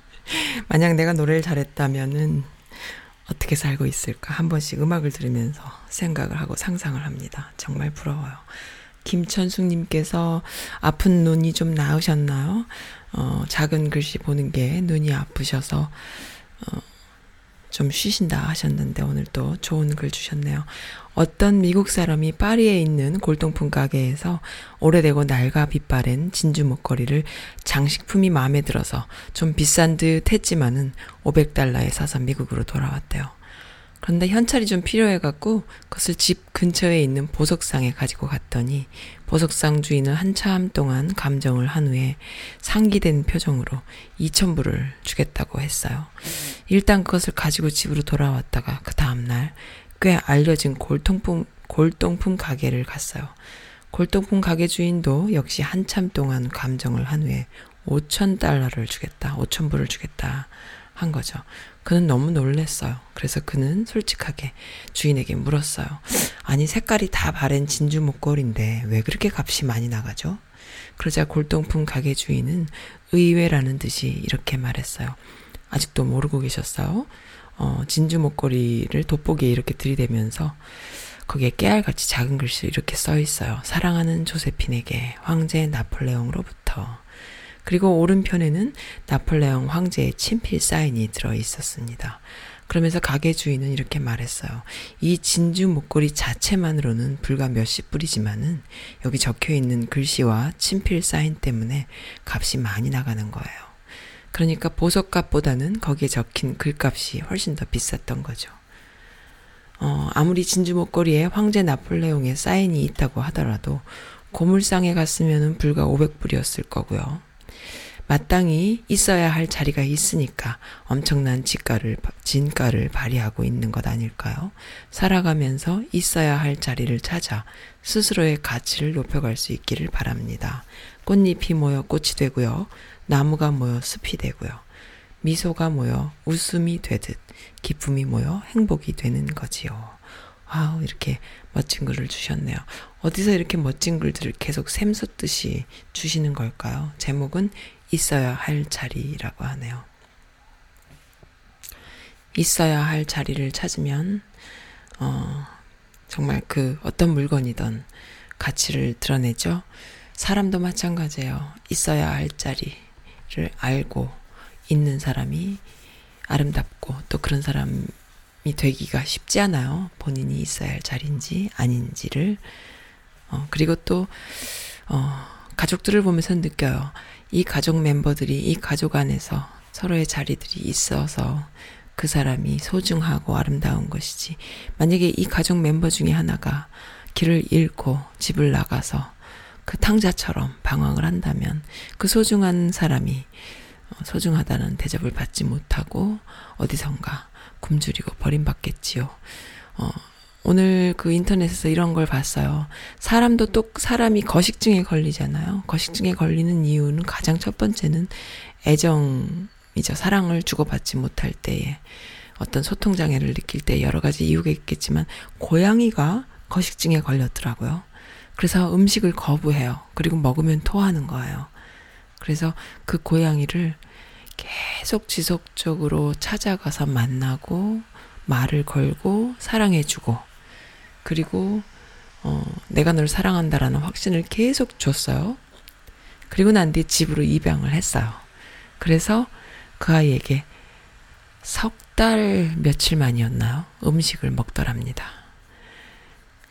[laughs] 만약 내가 노래를 잘했다면은 어떻게 살고 있을까 한 번씩 음악을 들으면서 생각을 하고 상상을 합니다. 정말 부러워요. 김천숙님께서 아픈 눈이 좀 나으셨나요? 어, 작은 글씨 보는 게 눈이 아프셔서 어, 좀 쉬신다 하셨는데 오늘 또 좋은 글 주셨네요. 어떤 미국 사람이 파리에 있는 골동품 가게에서 오래되고 낡아 빛바랜 진주 목걸이를 장식품이 마음에 들어서 좀 비싼 듯 했지만은 500달러에 사서 미국으로 돌아왔대요. 그런데 현찰이 좀 필요해갖고 그것을 집 근처에 있는 보석상에 가지고 갔더니 보석상 주인은 한참 동안 감정을 한 후에 상기된 표정으로 2천불을 주겠다고 했어요. 일단 그것을 가지고 집으로 돌아왔다가 그 다음날 꽤 알려진 골동품, 골동품 가게를 갔어요. 골동품 가게 주인도 역시 한참 동안 감정을 한 후에 5천 달러를 주겠다, 5천 불을 주겠다 한 거죠. 그는 너무 놀랬어요. 그래서 그는 솔직하게 주인에게 물었어요. 아니, 색깔이 다 바랜 진주 목걸인데 왜 그렇게 값이 많이 나가죠? 그러자 골동품 가게 주인은 의외라는 듯이 이렇게 말했어요. 아직도 모르고 계셨어요? 어, 진주 목걸이를 돋보기에 이렇게 들이대면서 거기에 깨알같이 작은 글씨로 이렇게 써 있어요. 사랑하는 조세핀에게 황제 나폴레옹으로부터. 그리고 오른편에는 나폴레옹 황제의 친필 사인이 들어 있었습니다. 그러면서 가게 주인은 이렇게 말했어요. 이 진주 목걸이 자체만으로는 불과 몇십 불이지만은 여기 적혀 있는 글씨와 친필 사인 때문에 값이 많이 나가는 거예요. 그러니까 보석값보다는 거기에 적힌 글값이 훨씬 더 비쌌던 거죠. 어, 아무리 진주 목걸이에 황제 나폴레옹의 사인이 있다고 하더라도 고물상에 갔으면 불과 500불이었을 거고요. 마땅히 있어야 할 자리가 있으니까 엄청난 지가를, 진가를 발휘하고 있는 것 아닐까요? 살아가면서 있어야 할 자리를 찾아 스스로의 가치를 높여갈 수 있기를 바랍니다. 꽃잎이 모여 꽃이 되고요. 나무가 모여 숲이 되고요. 미소가 모여 웃음이 되듯 기쁨이 모여 행복이 되는 거지요. 와우, 이렇게 멋진 글을 주셨네요. 어디서 이렇게 멋진 글들을 계속 샘솟듯이 주시는 걸까요? 제목은 있어야 할 자리라고 하네요. 있어야 할 자리를 찾으면, 어, 정말 그 어떤 물건이든 가치를 드러내죠. 사람도 마찬가지예요. 있어야 할 자리를 알고 있는 사람이 아름답고 또 그런 사람이 되기가 쉽지 않아요. 본인이 있어야 할 자리인지 아닌지를. 어, 그리고 또, 어, 가족들을 보면서 느껴요. 이 가족 멤버들이 이 가족 안에서 서로의 자리들이 있어서 그 사람이 소중하고 아름다운 것이지. 만약에 이 가족 멤버 중에 하나가 길을 잃고 집을 나가서 그 탕자처럼 방황을 한다면 그 소중한 사람이 어, 소중하다는 대접을 받지 못하고 어디선가 굶주리고 버림받겠지요. 어, 오늘 그 인터넷에서 이런 걸 봤어요. 사람도 또 사람이 거식증에 걸리잖아요. 거식증에 걸리는 이유는 가장 첫 번째는 애정이죠. 사랑을 주고받지 못할 때에 어떤 소통 장애를 느낄 때 여러 가지 이유가 있겠지만 고양이가 거식증에 걸렸더라고요. 그래서 음식을 거부해요. 그리고 먹으면 토하는 거예요. 그래서 그 고양이를 계속 지속적으로 찾아가서 만나고 말을 걸고 사랑해주고 그리고 어, 내가 널 사랑한다라는 확신을 계속 줬어요. 그리고 난 뒤에 집으로 입양을 했어요. 그래서 그 아이에게 석 달 며칠 만이었나요? 음식을 먹더랍니다.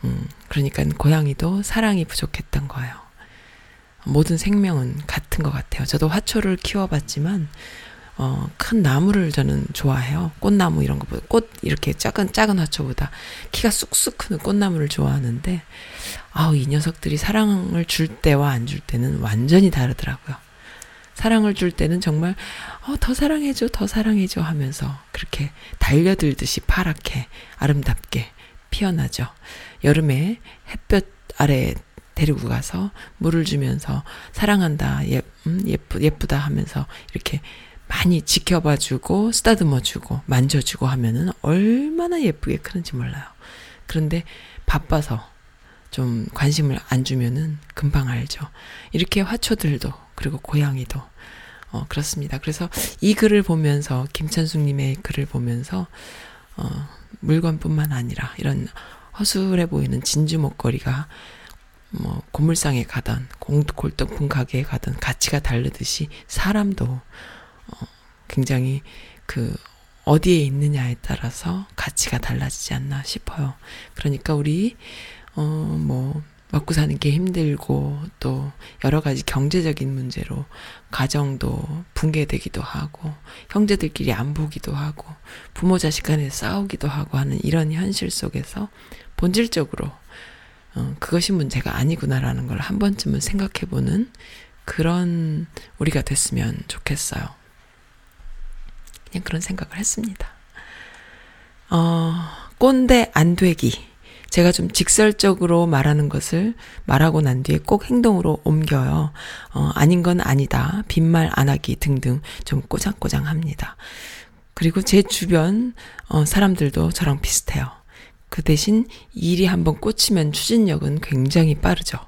음, 그러니까 고양이도 사랑이 부족했던 거예요. 모든 생명은 같은 것 같아요. 저도 화초를 키워봤지만, 어, 큰 나무를 저는 좋아해요. 꽃나무 이런 거보다. 꽃, 이렇게 작은, 작은 화초보다 키가 쑥쑥 크는 꽃나무를 좋아하는데, 아우, 이 녀석들이 사랑을 줄 때와 안 줄 때는 완전히 다르더라고요. 사랑을 줄 때는 정말, 어, 더 사랑해줘, 더 사랑해줘 하면서 그렇게 달려들듯이 파랗게, 아름답게 피어나죠. 여름에 햇볕 아래 데리고 가서 물을 주면서 사랑한다, 예, 음, 예쁘, 예쁘다 하면서 이렇게 많이 지켜봐 주고, 쓰다듬어 주고, 만져주고 하면은 얼마나 예쁘게 크는지 몰라요. 그런데 바빠서 좀 관심을 안 주면은 금방 알죠. 이렇게 화초들도 그리고 고양이도 어 그렇습니다. 그래서 이 글을 보면서 김찬숙님의 글을 보면서 어 물건뿐만 아니라 이런 허술해 보이는 진주 목걸이가 뭐 고물상에 가던 공- 골동품 가게에 가던 가치가 다르듯이 사람도 어 굉장히 그 어디에 있느냐에 따라서 가치가 달라지지 않나 싶어요. 그러니까 우리 어뭐 먹고 사는 게 힘들고 또 여러 가지 경제적인 문제로 가정도 붕괴되기도 하고 형제들끼리 안 보기도 하고 부모 자식 간에 싸우기도 하고 하는 이런 현실 속에서 본질적으로 어, 그것이 문제가 아니구나라는 걸 한 번쯤은 생각해 보는 그런 우리가 됐으면 좋겠어요. 그냥 그런 생각을 했습니다. 어, 꼰대 안 되기. 제가 좀 직설적으로 말하는 것을 말하고 난 뒤에 꼭 행동으로 옮겨요. 어, 아닌 건 아니다. 빈말 안 하기 등등 좀 꼬장꼬장 합니다. 그리고 제 주변, 어, 사람들도 저랑 비슷해요. 그 대신 일이 한번 꽂히면 추진력은 굉장히 빠르죠.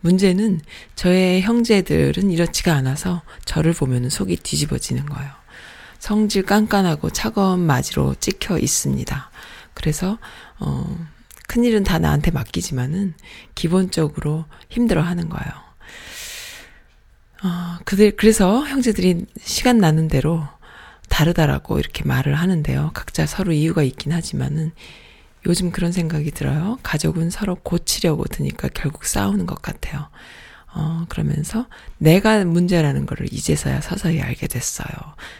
문제는 저의 형제들은 이렇지가 않아서 저를 보면 속이 뒤집어지는 거예요. 성질 깐깐하고 차가운 마지로 찍혀 있습니다. 그래서 어 큰일은 다 나한테 맡기지만은 기본적으로 힘들어 하는 거예요. 어 그들 그래서 형제들이 시간 나는 대로 다르다라고 이렇게 말을 하는데요. 각자 서로 이유가 있긴 하지만은 요즘 그런 생각이 들어요. 가족은 서로 고치려고 드니까 결국 싸우는 것 같아요. 어, 그러면서 내가 문제라는 거를 이제서야 서서히 알게 됐어요.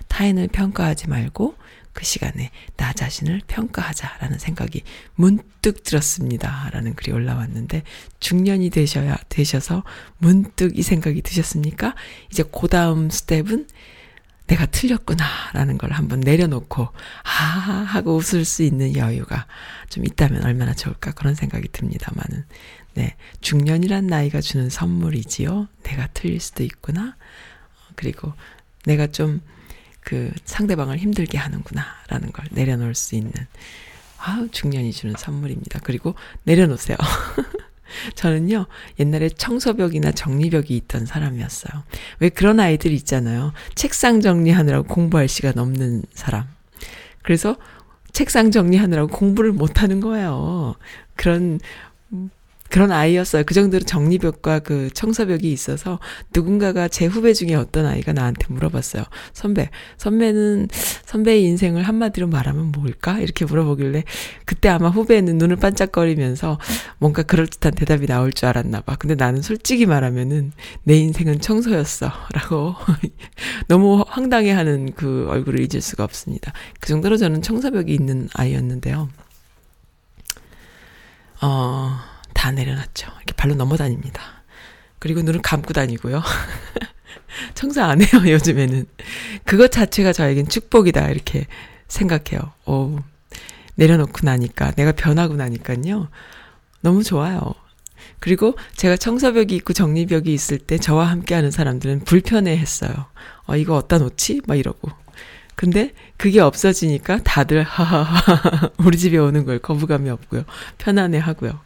타인을 평가하지 말고 그 시간에 나 자신을 평가하자라는 생각이 문득 들었습니다. 라는 글이 올라왔는데 중년이 되셔야, 되셔서 문득 이 생각이 드셨습니까? 이제 그 다음 스텝은 내가 틀렸구나 라는 걸 한번 내려놓고 아 하고 웃을 수 있는 여유가 좀 있다면 얼마나 좋을까 그런 생각이 듭니다만은 네 중년이란 나이가 주는 선물이지요 내가 틀릴 수도 있구나 어, 그리고 내가 좀 그 상대방을 힘들게 하는구나라는 걸 내려놓을 수 있는 아 중년이 주는 선물입니다 그리고 내려놓으세요 [laughs] 저는요, 옛날에 청소벽이나 정리벽이 있던 사람이었어요. 왜 그런 아이들 있잖아요. 책상 정리하느라고 공부할 시간 없는 사람. 그래서 책상 정리하느라고 공부를 못 하는 거예요. 그런, 그런 아이였어요. 그 정도로 정리벽과 그 청소벽이 있어서 누군가가 제 후배 중에 어떤 아이가 나한테 물어봤어요. 선배, 선배는 선배의 인생을 한마디로 말하면 뭘까? 이렇게 물어보길래 그때 아마 후배는 눈을 반짝거리면서 뭔가 그럴듯한 대답이 나올 줄 알았나 봐. 근데 나는 솔직히 말하면은 내 인생은 청소였어. 라고 [laughs] 너무 황당해하는 그 얼굴을 잊을 수가 없습니다. 그 정도로 저는 청소벽이 있는 아이였는데요. 어, 다 내려놨죠. 이렇게 발로 넘어 다닙니다. 그리고 눈을 감고 다니고요. [laughs] 청소 안 해요, 요즘에는. 그것 자체가 저에겐 축복이다, 이렇게 생각해요. 오, 내려놓고 나니까, 내가 변하고 나니까요. 너무 좋아요. 그리고 제가 청소벽이 있고 정리벽이 있을 때 저와 함께 하는 사람들은 불편해 했어요. 어, 이거 어디다 놓지? 막 이러고. 근데 그게 없어지니까 다들 하하하 [laughs] 우리 집에 오는 걸 거부감이 없고요. 편안해 하고요.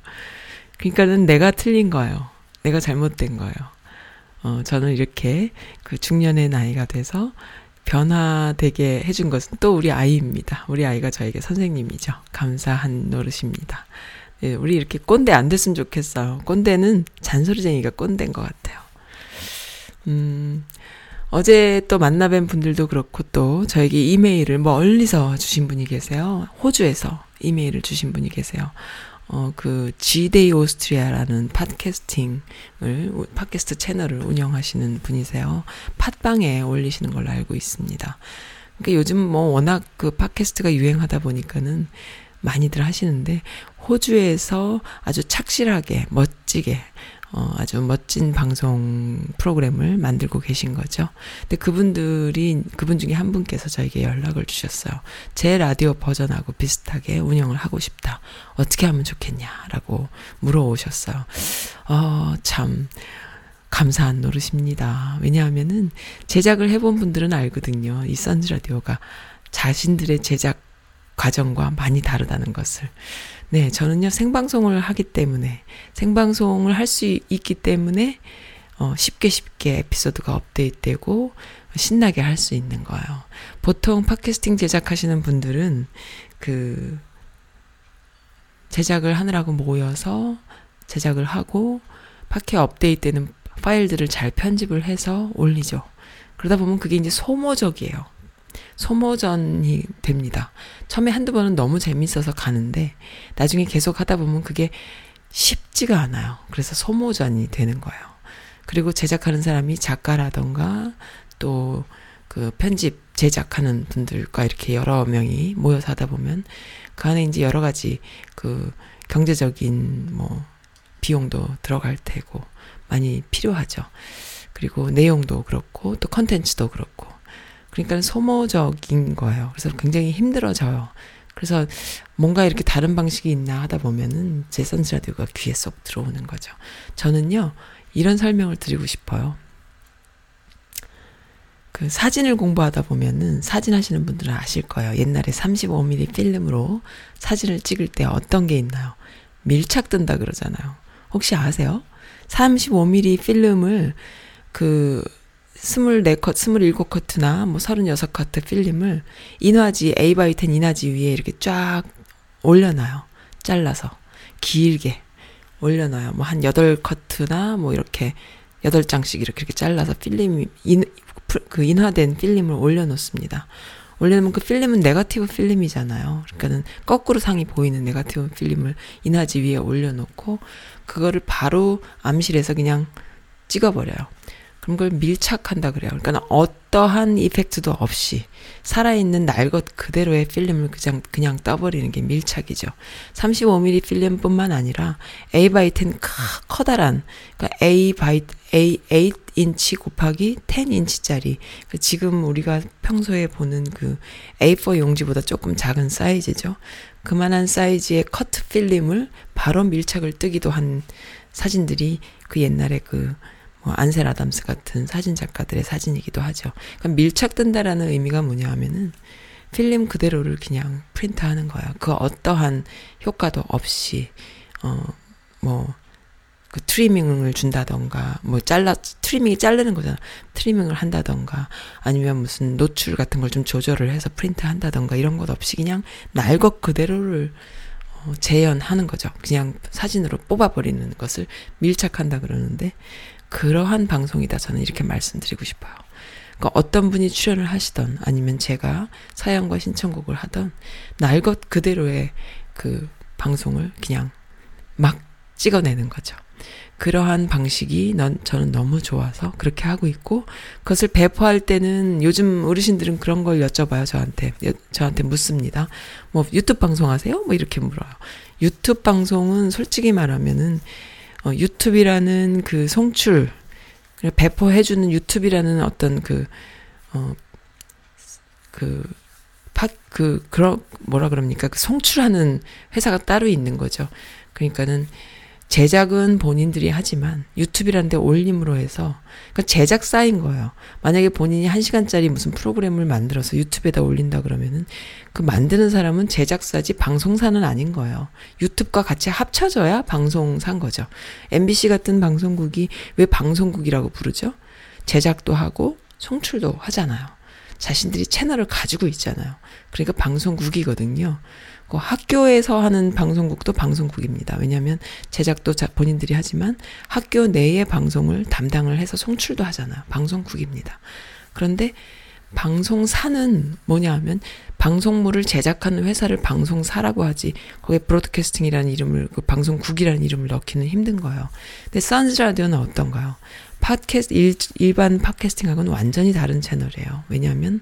그러니까는 내가 틀린 거예요. 내가 잘못된 거예요. 어, 저는 이렇게 그 중년의 나이가 돼서 변화되게 해준 것은 또 우리 아이입니다. 우리 아이가 저에게 선생님이죠. 감사한 노릇입니다. 예, 우리 이렇게 꼰대 안 됐으면 좋겠어요. 꼰대는 잔소리쟁이가 꼰대인 것 같아요. 음, 어제 또 만나뵌 분들도 그렇고 또 저에게 이메일을 멀리서 주신 분이 계세요. 호주에서 이메일을 주신 분이 계세요. 어, 그, Gday 오스트리아라는 팟캐스팅을, 팟캐스트 채널을 운영하시는 분이세요. 팟빵에 올리시는 걸로 알고 있습니다. 그러니까 요즘 뭐 워낙 그 팟캐스트가 유행하다 보니까는 많이들 하시는데, 호주에서 아주 착실하게, 멋지게, 어, 아주 멋진 방송 프로그램을 만들고 계신 거죠. 근데 그분들이, 그분 중에 한 분께서 저에게 연락을 주셨어요. 제 라디오 버전하고 비슷하게 운영을 하고 싶다. 어떻게 하면 좋겠냐라고 물어오셨어요. 어, 참. 감사한 노릇입니다. 왜냐하면은 제작을 해본 분들은 알거든요. 이 선즈 라디오가 자신들의 제작 과정과 많이 다르다는 것을. 네, 저는요, 생방송을 하기 때문에, 생방송을 할 수 있기 때문에, 어, 쉽게 쉽게 에피소드가 업데이트되고, 신나게 할 수 있는 거예요. 보통 팟캐스팅 제작하시는 분들은, 그, 제작을 하느라고 모여서 제작을 하고, 팟캐 업데이트되는 파일들을 잘 편집을 해서 올리죠. 그러다 보면 그게 이제 소모적이에요. 소모전이 됩니다. 처음에 한두 번은 너무 재밌어서 가는데 나중에 계속 하다 보면 그게 쉽지가 않아요. 그래서 소모전이 되는 거예요. 그리고 제작하는 사람이 작가라던가 또 그 편집 제작하는 분들과 이렇게 여러 명이 모여서 하다 보면 그 안에 이제 여러 가지 그 경제적인 뭐 비용도 들어갈 테고 많이 필요하죠. 그리고 내용도 그렇고 또 컨텐츠도 그렇고 그러니까 소모적인 거예요. 그래서 굉장히 힘들어져요. 그래서 뭔가 이렇게 다른 방식이 있나 하다 보면은 제 선스 라디오가 귀에 쏙 들어오는 거죠. 저는요, 이런 설명을 드리고 싶어요. 그 사진을 공부하다 보면은 사진 하시는 분들은 아실 거예요. 옛날에 35mm 필름으로 사진을 찍을 때 어떤 게 있나요? 밀착 뜬다 그러잖아요. 혹시 아세요? 35mm 필름을 그 24컷, 27커트나 뭐 36커트 필름을 인화지, A10 인화지 위에 이렇게 쫙 올려놔요. 잘라서. 길게 올려놔요. 뭐한 8커트나 뭐 이렇게 8장씩 이렇게, 이렇게 잘라서 필름이, 인, 그 인화된 필름을 올려놓습니다. 올려놓으면 그 필름은 네거티브 필름이잖아요. 그러니까는 거꾸로 상이 보이는 네거티브 필름을 인화지 위에 올려놓고 그거를 바로 암실에서 그냥 찍어버려요. 그럼 그걸 밀착한다 그래요. 그러니까 어떠한 effect도 없이 살아있는 날 것 그대로의 필름을 그냥, 그냥 떠버리는 게 밀착이죠. 35mm 필름뿐만 아니라 A 바이 10 커다란, 그러니까 A 바이, A, 8인치 곱하기 10인치짜리, 그 지금 우리가 평소에 보는 그 A4 용지보다 조금 작은 사이즈죠. 그만한 사이즈의 커트 필름을 바로 밀착을 뜨기도 한 사진들이 그 옛날에 그뭐 안셀 아담스 같은 사진 작가들의 사진이기도 하죠. 그러니까 밀착된다라는 의미가 뭐냐 하면은 필름 그대로를 그냥 프린트하는 거야. 그 어떠한 효과도 없이 어뭐 그 트리밍을 준다던가 뭐 잘라 트리밍이 자르는 거잖아. 트리밍을 한다던가 아니면 무슨 노출 같은 걸 좀 조절을 해서 프린트 한다던가 이런 것 없이 그냥 날 것 그대로를 어, 재현하는 거죠. 그냥 사진으로 뽑아버리는 것을 밀착한다 그러는데 그러한 방송이다. 저는 이렇게 말씀드리고 싶어요. 그러니까 어떤 분이 출연을 하시던 아니면 제가 사연과 신청곡을 하던 날 것 그대로의 그 방송을 그냥 막 찍어내는 거죠. 그러한 방식이 넌, 저는 너무 좋아서 그렇게 하고 있고, 그것을 배포할 때는 요즘 어르신들은 그런 걸 여쭤봐요, 저한테. 여, 저한테 묻습니다. 뭐, 유튜브 방송 하세요? 뭐, 이렇게 물어요. 유튜브 방송은 솔직히 말하면은, 어, 유튜브라는 그 송출, 배포해주는 유튜브라는 어떤 그, 어, 그, 팟, 그, 그런, 뭐라 그럽니까? 그 송출하는 회사가 따로 있는 거죠. 그러니까는 제작은 본인들이 하지만 유튜브라는 데 올림으로 해서 그러니까 제작사인 거예요. 만약에 본인이 한 시간짜리 무슨 프로그램을 만들어서 유튜브에다 올린다 그러면은 그 만드는 사람은 제작사지 방송사는 아닌 거예요. 유튜브과 같이 합쳐져야 방송사인 거죠. MBC 같은 방송국이 왜 방송국이라고 부르죠? 제작도 하고 송출도 하잖아요. 자신들이 채널을 가지고 있잖아요. 그러니까 방송국이거든요. 그 학교에서 하는 방송국도 방송국입니다. 왜냐하면 제작도 자, 본인들이 하지만 학교 내의 방송을 담당을 해서 송출도 하잖아요. 방송국입니다. 그런데 방송사는 뭐냐 하면 방송물을 제작하는 회사를 방송사라고 하지 거기에 브로드캐스팅이라는 이름을 그 방송국이라는 이름을 넣기는 힘든 거예요. 근데 선즈 라디오는 어떤가요? 팟캐스트 일, 일반 팟캐스팅하고는 완전히 다른 채널이에요. 왜냐하면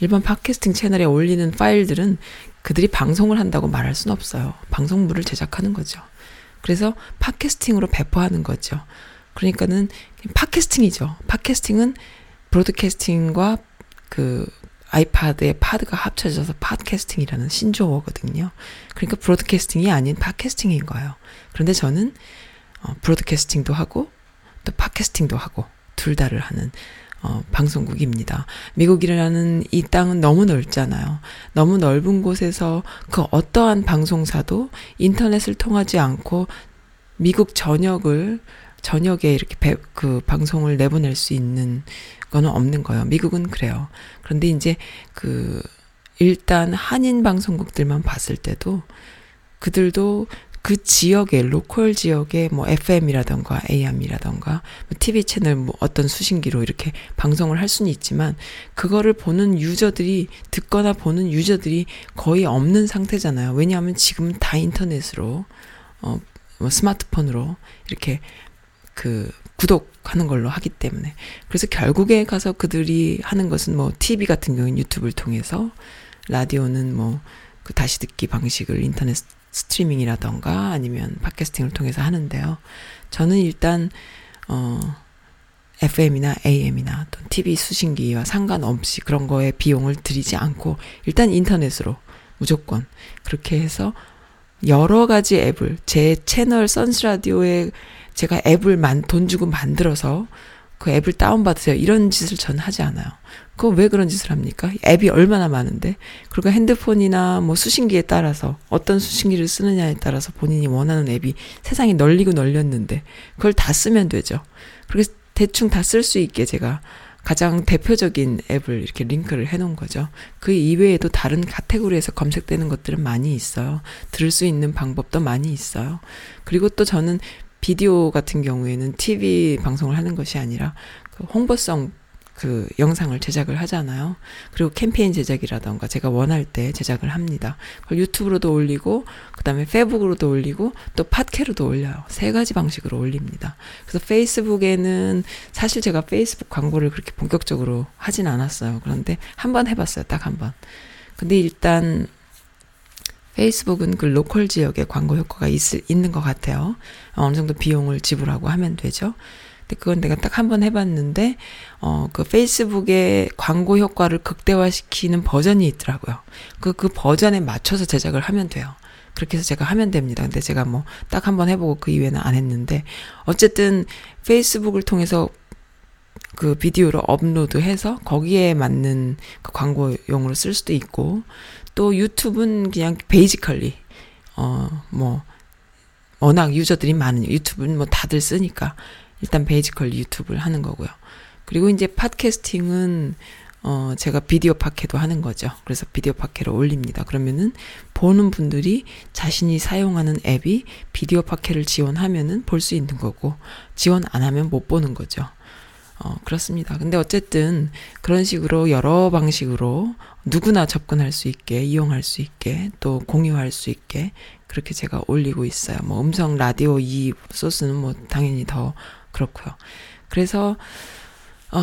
일반 팟캐스팅 채널에 올리는 파일들은 그들이 방송을 한다고 말할 수는 없어요. 방송물을 제작하는 거죠. 그래서 팟캐스팅으로 배포하는 거죠. 그러니까는 팟캐스팅이죠. 팟캐스팅은 브로드캐스팅과 그 아이파드의 파드가 합쳐져서 팟캐스팅이라는 신조어거든요. 그러니까 브로드캐스팅이 아닌 팟캐스팅인 거예요. 그런데 저는 어, 브로드캐스팅도 하고 또 팟캐스팅도 하고 둘 다를 하는 어, 방송국입니다. 미국이라는 이 땅은 너무 넓잖아요. 너무 넓은 곳에서 그 어떠한 방송사도 인터넷을 통하지 않고 미국 전역을 전역에 이렇게 배, 그 방송을 내보낼 수 있는 거는 없는 거예요. 미국은 그래요. 그런데 이제 그 일단 한인 방송국들만 봤을 때도 그들도 그 지역에 로컬 지역에 뭐 FM이라던가 AM이라던가 뭐 TV 채널 뭐 어떤 수신기로 이렇게 방송을 할 수는 있지만 그거를 보는 유저들이 듣거나 보는 유저들이 거의 없는 상태잖아요. 왜냐하면 지금 다 인터넷으로 어 뭐 스마트폰으로 이렇게 그 구독하는 걸로 하기 때문에 그래서 결국에 가서 그들이 하는 것은 뭐 TV 같은 경우는 유튜브를 통해서 라디오는 뭐 그 다시 듣기 방식을 인터넷 스트리밍이라던가 아니면 팟캐스팅을 통해서 하는데요. 저는 일단 어 FM이나 AM이나 또 TV 수신기와 상관없이 그런 거에 비용을 들이지 않고 일단 인터넷으로 무조건 그렇게 해서 여러 가지 앱을 제 채널 선스 라디오에 제가 앱을 만, 돈 주고 만들어서 그 앱을 다운받으세요. 이런 짓을 전 하지 않아요. 그거 왜 그런 짓을 합니까? 앱이 얼마나 많은데. 그리고 핸드폰이나 뭐 수신기에 따라서 어떤 수신기를 쓰느냐에 따라서 본인이 원하는 앱이 세상이 널리고 널렸는데 그걸 다 쓰면 되죠. 그렇게 대충 다 쓸 수 있게 제가 가장 대표적인 앱을 이렇게 링크를 해놓은 거죠. 그 이외에도 다른 카테고리에서 검색되는 것들은 많이 있어요. 들을 수 있는 방법도 많이 있어요. 그리고 또 저는 비디오 같은 경우에는 TV 방송을 하는 것이 아니라 그 홍보성 그 영상을 제작을 하잖아요. 그리고 캠페인 제작이라던가 제가 원할 때 제작을 합니다. 그걸 유튜브로도 올리고 그다음에 페북으로도 올리고 또 팟캐로도 올려요. 세 가지 방식으로 올립니다. 그래서 페이스북에는 사실 제가 페이스북 광고를 그렇게 본격적으로 하진 않았어요. 그런데 한 번 해봤어요. 딱 한 번. 근데 일단 페이스북은 그 local 지역에 광고 효과가 있, 있는 것 같아요. 어느 정도 비용을 지불하고 하면 되죠. 근데 그건 내가 딱 한 번 해봤는데, 어, 그 페이스북의 광고 효과를 극대화시키는 버전이 있더라고요. 그, 그 버전에 맞춰서 제작을 하면 돼요. 그렇게 해서 제가 하면 됩니다. 근데 제가 뭐 딱 한 번 해보고 그 이후에는 안 했는데, 어쨌든 페이스북을 통해서 그 비디오로 업로드해서 거기에 맞는 그 광고용으로 쓸 수도 있고, 또 유튜브는 그냥 basically, 어, 뭐, 워낙 user들이 많은 유튜브는 뭐 다들 쓰니까 일단 basical 유튜브를 하는 거고요. 그리고 이제 podcasting은 어 제가 비디오 팟캐도 하는 거죠. 그래서 비디오 팟캐를 올립니다. 그러면은 보는 분들이 자신이 사용하는 앱이 비디오 팟캐를 지원하면은 볼 수 있는 거고 지원 안 하면 못 보는 거죠. 어, 그렇습니다. 근데 어쨌든 그런 식으로 여러 방식으로 누구나 접근할 수 있게, 이용할 수 있게, 또 공유할 수 있게 그렇게 제가 올리고 있어요. 뭐 음성 라디오 이 소스는 뭐 당연히 더 그렇고요. 그래서 어,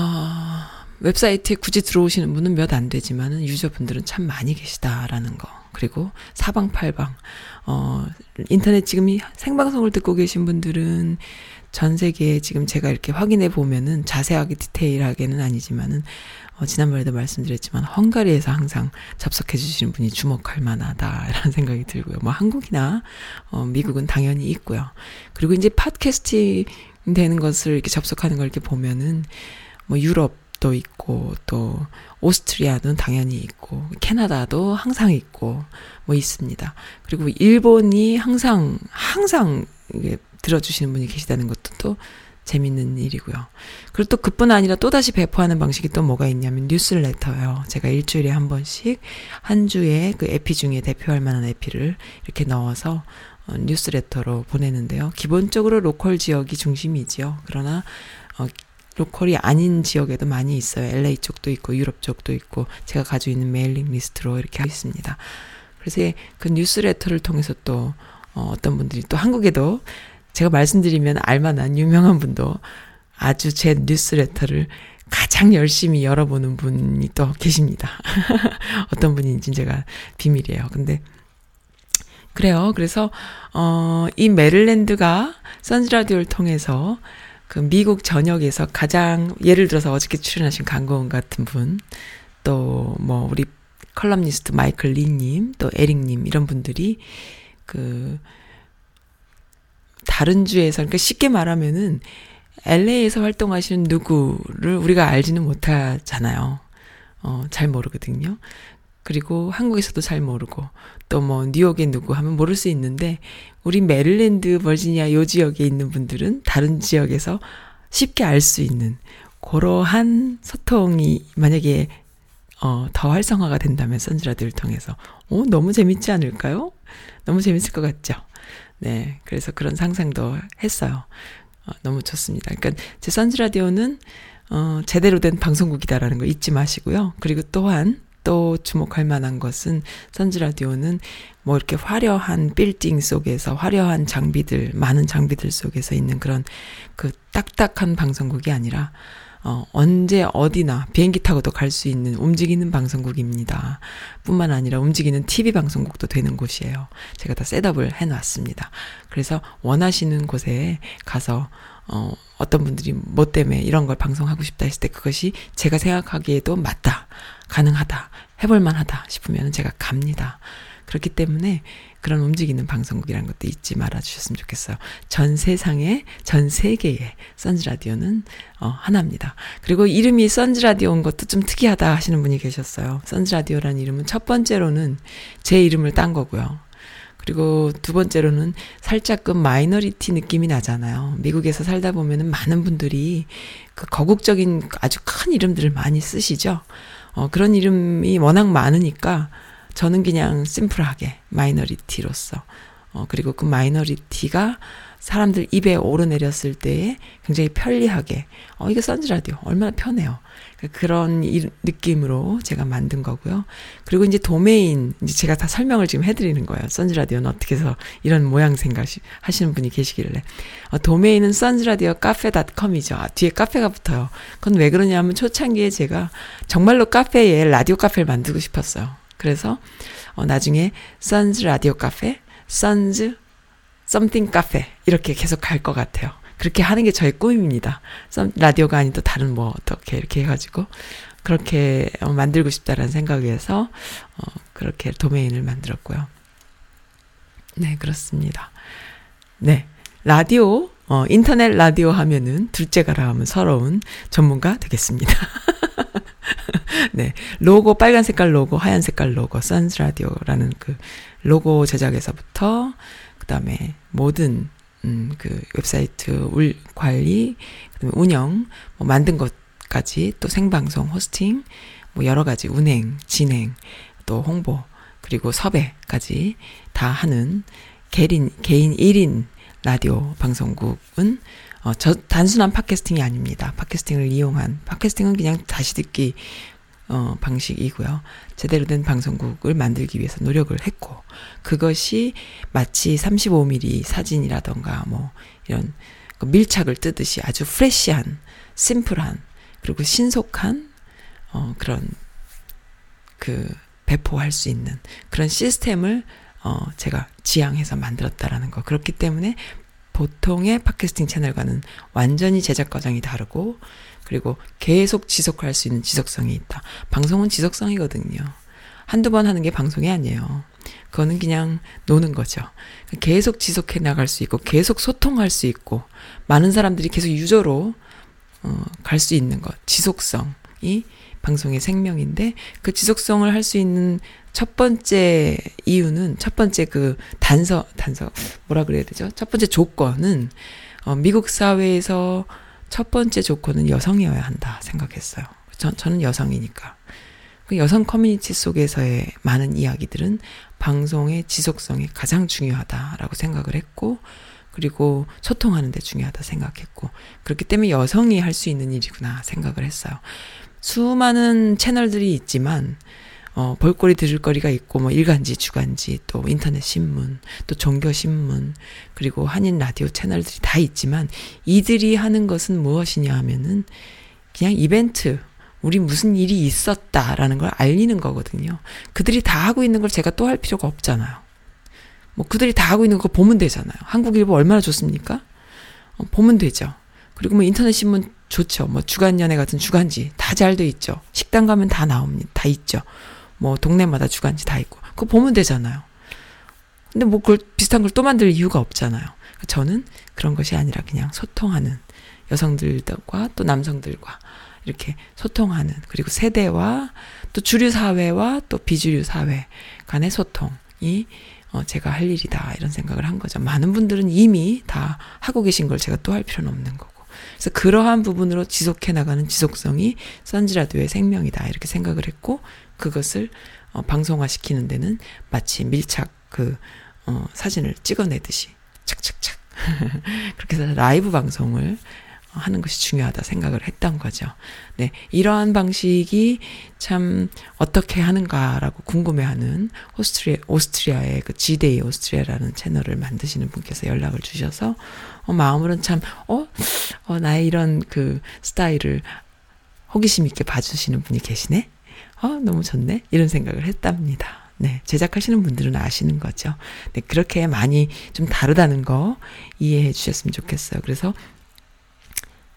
웹사이트에 굳이 들어오시는 분은 몇 안 되지만은 유저분들은 참 많이 계시다라는 거. 그리고 사방팔방 어 인터넷 지금 이 생방송을 듣고 계신 분들은 전 세계에 지금 제가 이렇게 확인해 보면은 자세하게 디테일하게는 아니지만은 어, 지난번에도 말씀드렸지만 헝가리에서 항상 접속해 주시는 분이 주목할 만하다라는 [laughs] 생각이 들고요. 뭐 한국이나 어, 미국은 당연히 있고요. 그리고 이제 팟캐스팅 되는 것을 이렇게 접속하는 걸 이렇게 보면은 뭐 유럽도 있고 또 오스트리아는 당연히 있고 캐나다도 항상 있고 뭐 있습니다. 그리고 일본이 항상 항상 들어주시는 분이 계시다는 것도 또 재밌는 일이고요. 그리고 또 그뿐 아니라 또다시 배포하는 방식이 또 뭐가 있냐면 뉴스레터요. 제가 일주일에 한 번씩 한 주에 그 에피 중에 대표할 만한 에피를 이렇게 넣어서 어, 뉴스레터로 보내는데요. 기본적으로 로컬 지역이 중심이지요. 그러나 어, 로컬이 아닌 지역에도 많이 있어요. LA 쪽도 있고 유럽 쪽도 있고 제가 가지고 있는 mailing list로 이렇게 하고 있습니다. 그래서 그 뉴스레터를 통해서 또 어, 어떤 분들이 또 한국에도 제가 말씀드리면 알만한 유명한 분도 아주 제 뉴스레터를 가장 열심히 열어보는 분이 또 계십니다. [laughs] 어떤 분인지 제가 비밀이에요. 근데 그래요. 그래서 어, 이 메릴랜드가 선즈라디오를 통해서 그 미국 전역에서 가장 예를 들어서 어저께 출연하신 강고은 같은 분, 또 뭐 우리 컬럼니스트 마이클 리님, 또 에릭님 이런 분들이 그 다른 주에서 그러니까 쉽게 말하면은 LA에서 활동하시는 누구를 우리가 알지는 못하잖아요. 어, 잘 모르거든요. 그리고 한국에서도 잘 모르고 또 뭐 뉴욕에 누구 하면 모를 수 있는데 우리 메릴랜드, 버지니아 요 지역에 있는 분들은 다른 지역에서 쉽게 알 수 있는 그러한 소통이 만약에 어, 더 활성화가 된다면 선즈라디오를 통해서 어, 너무 재밌지 않을까요? 너무 재밌을 것 같죠? 네. 그래서 그런 상상도 했어요. 어, 너무 좋습니다. 그러니까 제 선즈라디오는 어, 제대로 된 방송국이다라는 거 잊지 마시고요. 그리고 또한 또 주목할 만한 것은 선즈라디오는 뭐 이렇게 화려한 빌딩 속에서 화려한 장비들, 많은 장비들 속에서 있는 그런 그 딱딱한 방송국이 아니라 어, 언제 어디나 비행기 타고도 갈 수 있는 움직이는 방송국입니다. 뿐만 아니라 움직이는 TV 방송국도 되는 곳이에요. 제가 다 셋업을 해놨습니다. 그래서 원하시는 곳에 가서 어, 어떤 분들이 뭐 때문에 이런 걸 방송하고 싶다 했을 때 그것이 제가 생각하기에도 맞다, 가능하다, 해볼만 하다 싶으면 제가 갑니다. 그렇기 때문에 그런 움직이는 방송국이라는 것도 잊지 말아 주셨으면 좋겠어요. 전 세상에, 전 세계에 선즈라디오는 어, 하나입니다. 그리고 이름이 선즈라디오인 것도 좀 특이하다 하시는 분이 계셨어요. 선즈라디오라는 이름은 첫 번째로는 제 이름을 딴 거고요. 그리고 두 번째로는 살짝 그 minority 느낌이 나잖아요. 미국에서 살다 보면은 많은 분들이 그 거국적인 아주 큰 이름들을 많이 쓰시죠. 어, 그런 이름이 워낙 많으니까 저는 그냥 심플하게 minority로서 어 그리고 그 minority가 사람들 입에 오르내렸을 때에 굉장히 편리하게 어 이거 선즈 라디오 얼마나 편해요. 그러니까 그런 이, 느낌으로 제가 만든 거고요. 그리고 이제 도메인 이제 제가 다 설명을 지금 해드리는 거예요. 선즈 라디오는 어떻게 해서 이런 모양 생각 하시는 분이 계시길래 어, 도메인은 선즈 라디오 카페.com이죠. 아, 뒤에 카페가 붙어요. 그건 왜 그러냐면 초창기에 제가 정말로 카페에 라디오 카페를 만들고 싶었어요. 그래서 어, 나중에 선즈 라디오 카페, 선즈 썸띵 카페 이렇게 계속 갈 것 같아요. 그렇게 하는 게 저의 꿈입니다. 썸, 라디오가 아닌 또 다른 뭐 어떻게 이렇게 해가지고 그렇게 어, 만들고 싶다라는 생각에서 어, 그렇게 도메인을 만들었고요. 네 그렇습니다. 네 라디오 어, 인터넷 라디오 하면은 둘째가라 하면 서러운 전문가 되겠습니다. [laughs] 네. 로고, 빨간 색깔 로고, 하얀 색깔 로고, 선스 라디오라는 그 로고 제작에서부터, 그 다음에 모든, 음, 그 웹사이트 울, 관리, 그 다음에 운영, 뭐 만든 것까지, 또 생방송, hosting, 뭐 여러 가지 운행, 진행, 또 홍보, 그리고 섭외까지 다 하는 개인, 개인 1인 라디오 방송국은 어, 저 단순한 podcasting이 아닙니다. podcasting을 이용한 podcasting은 그냥 다시 듣기 어, 방식이고요. 제대로 된 방송국을 만들기 위해서 노력을 했고 그것이 마치 35mm 사진이라던가 뭐 이런 그 밀착을 뜨듯이 아주 프레시한, 심플한 그리고 신속한 어, 그런 그 배포할 수 있는 그런 시스템을 어, 제가 지향해서 만들었다라는 거. 그렇기 때문에 보통의 팟캐스팅 채널과는 완전히 제작 과정이 다르고, 그리고 계속 지속할 수 있는 지속성이 있다. 방송은 지속성이거든요. 한두 번 하는 게 방송이 아니에요. 그거는 그냥 노는 거죠. 계속 지속해 나갈 수 있고, 계속 소통할 수 있고, 많은 사람들이 계속 유저로, 어, 갈 수 있는 것. 지속성이 방송의 생명인데, 그 지속성을 할 수 있는 첫 번째 이유는 첫 번째 그 단서 단서 뭐라 그래야 되죠? 첫 번째 조건은 어, 미국 사회에서 첫 번째 조건은 여성이어야 한다 생각했어요. 저, 저는 여성이니까. 그 여성 커뮤니티 속에서의 많은 이야기들은 방송의 지속성이 가장 중요하다라고 생각을 했고, 그리고 소통하는 데 중요하다 생각했고, 그렇기 때문에 여성이 할 수 있는 일이구나 생각을 했어요. 수많은 채널들이 있지만, 어, 볼거리 들을 거리가 있고, 뭐, 일간지, 주간지, 또 인터넷 신문, 또 종교 신문, 그리고 한인 라디오 채널들이 다 있지만, 이들이 하는 것은 무엇이냐 하면은, 그냥 이벤트, 우리 무슨 일이 있었다라는 걸 알리는 거거든요. 그들이 다 하고 있는 걸 제가 또 할 필요가 없잖아요. 뭐, 그들이 다 하고 있는 거 보면 되잖아요. 한국일보 얼마나 좋습니까? 어, 보면 되죠. 그리고 뭐 인터넷 신문 좋죠. 뭐 주간연예 같은 주간지 다 잘 돼 있죠. 식당 가면 다 나옵니다. 다 있죠. 뭐 동네마다 주간지 다 있고 그거 보면 되잖아요. 근데 뭐 그걸 비슷한 걸 또 만들 이유가 없잖아요. 저는 그런 것이 아니라 그냥 소통하는 여성들과 또 남성들과 이렇게 소통하는 그리고 세대와 또 주류 사회와 또 비주류 사회 간의 소통이 어, 제가 할 일이다 이런 생각을 한 거죠. 많은 분들은 이미 다 하고 계신 걸 제가 또 할 필요는 없는 거고. 그래서 그러한 부분으로 지속해 나가는 지속성이 선즈라디오의 생명이다 이렇게 생각을 했고 그것을 어, 방송화 시키는 데는 마치 밀착 그 어, 사진을 찍어내듯이 착착착 [laughs] 그렇게 해서 라이브 방송을 하는 것이 중요하다 생각을 했던 거죠. 네, 이러한 방식이 참 어떻게 하는가라고 궁금해하는 오스트리아 오스트리아의 그 G'day Australia라는 채널을 만드시는 분께서 연락을 주셔서 어, 마음으로는 참 어, 어 나의 이런 그 스타일을 호기심 있게 봐주시는 분이 계시네. 어 너무 좋네 이런 생각을 했답니다. 네, 제작하시는 분들은 아시는 거죠. 네, 그렇게 많이 좀 다르다는 거 이해해 주셨으면 좋겠어요. 그래서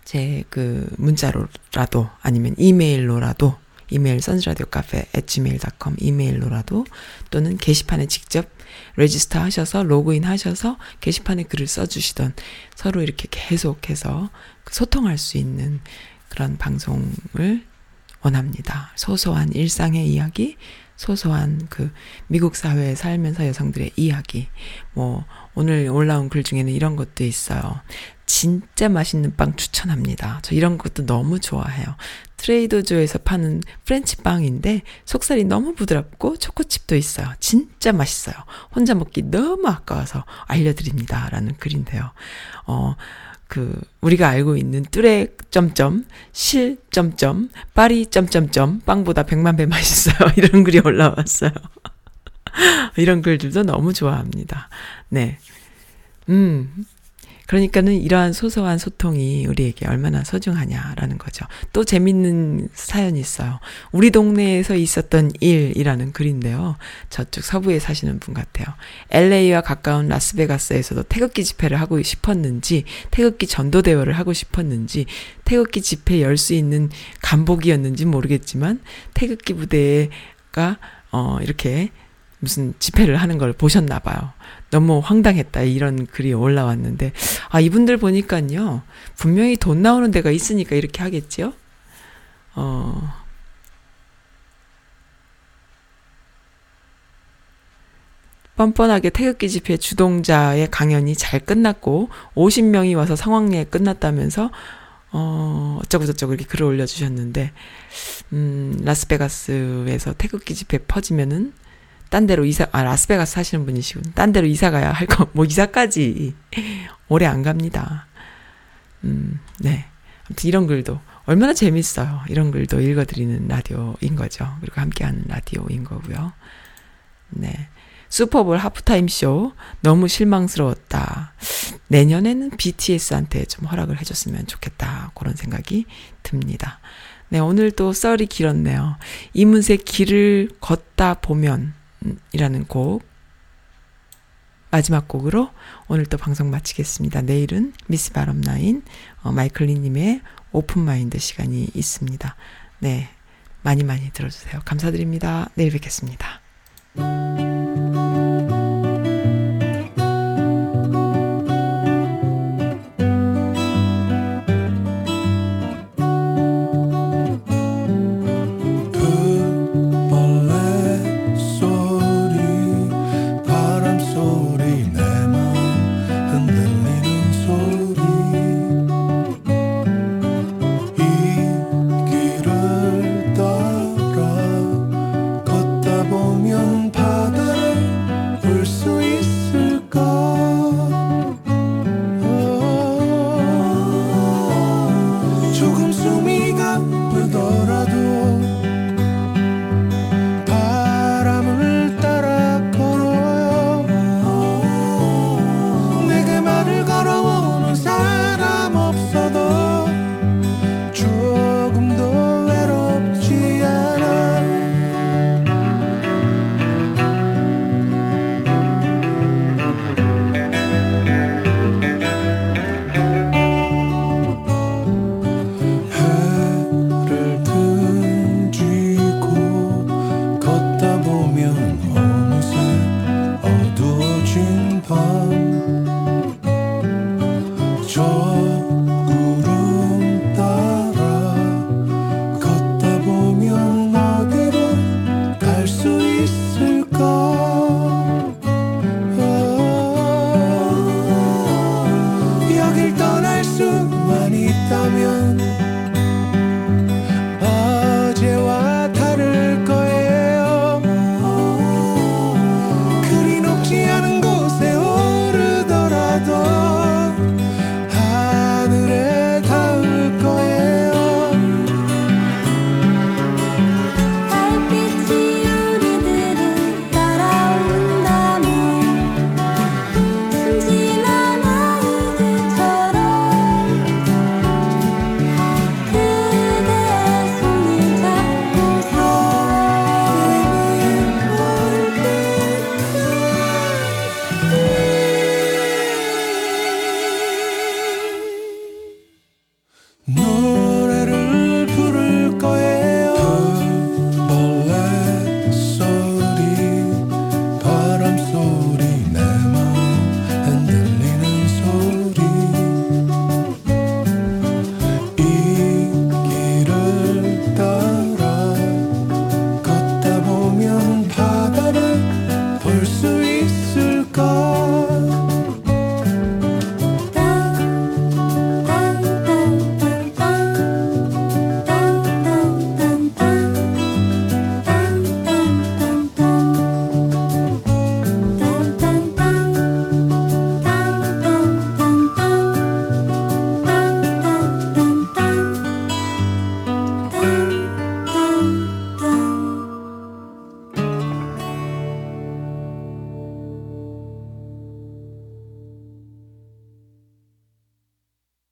제 그 문자로라도 아니면 이메일로라도 이메일 선즈라디오 카페 at gmail.com 이메일로라도 또는 게시판에 직접 register 하셔서 로그인 하셔서 게시판에 글을 써주시던 서로 이렇게 계속해서 그 소통할 수 있는 그런 방송을 원합니다. 소소한 일상의 이야기, 소소한 그 미국 사회에 살면서 여성들의 이야기. 뭐 오늘 올라온 글 중에는 이런 것도 있어요. 진짜 맛있는 빵 추천합니다. 저 이런 것도 너무 좋아해요. Trader Joe's에서 파는 French 빵인데 속살이 너무 부드럽고 초코칩도 있어요. 진짜 맛있어요. 혼자 먹기 너무 아까워서 알려드립니다. 라는 글인데요. 어, 그 우리가 알고 있는 뚜레 점점 실 점점 파리 점점점 빵보다 백만 배 맛있어요. [laughs] 이런 글이 올라왔어요. [laughs] 이런 글들도 너무 좋아합니다. 네. 음. 그러니까는 이러한 소소한 소통이 우리에게 얼마나 소중하냐라는 거죠. 또 재밌는 사연이 있어요. 우리 동네에서 있었던 일이라는 글인데요. 저쪽 서부에 사시는 분 같아요. LA와 가까운 라스베가스에서도 태극기 집회를 하고 싶었는지, 태극기 전도대회를 하고 싶었는지, 태극기 집회 열 수 있는 간복이었는지 모르겠지만, 태극기 부대가, 어, 이렇게 무슨 집회를 하는 걸 보셨나 봐요. 너무 황당했다 이런 글이 올라왔는데 아 이분들 보니까요 분명히 돈 나오는 데가 있으니까 이렇게 하겠지요. 어 뻔뻔하게 태극기 집회 주동자의 강연이 잘 끝났고 50명이 와서 상황례 끝났다면서 어 어쩌고저쩌고 이렇게 글을 올려주셨는데 음 라스베가스에서 태극기 집회 퍼지면은 딴 데로 이사, 아, 라스베가스 사시는 분이시군. 딴 데로 이사 가야 할 거, 뭐 이사까지 오래 안 갑니다. 음, 네. 아무튼 이런 글도 얼마나 재밌어요. 이런 글도 읽어드리는 라디오인 거죠. 그리고 함께하는 라디오인 거고요. 네. 슈퍼볼 하프타임 쇼 너무 실망스러웠다. 내년에는 BTS한테 좀 허락을 해줬으면 좋겠다. 그런 생각이 듭니다. 네, 오늘 또 썰이 길었네요. 이문세 길을 걷다 보면 이라는 곡 마지막 곡으로 오늘 또 방송 마치겠습니다. 내일은 미스 바람나인 어, 마이클리님의 오픈 마인드 시간이 있습니다. 네, 많이 많이 들어주세요. 감사드립니다. 내일 뵙겠습니다.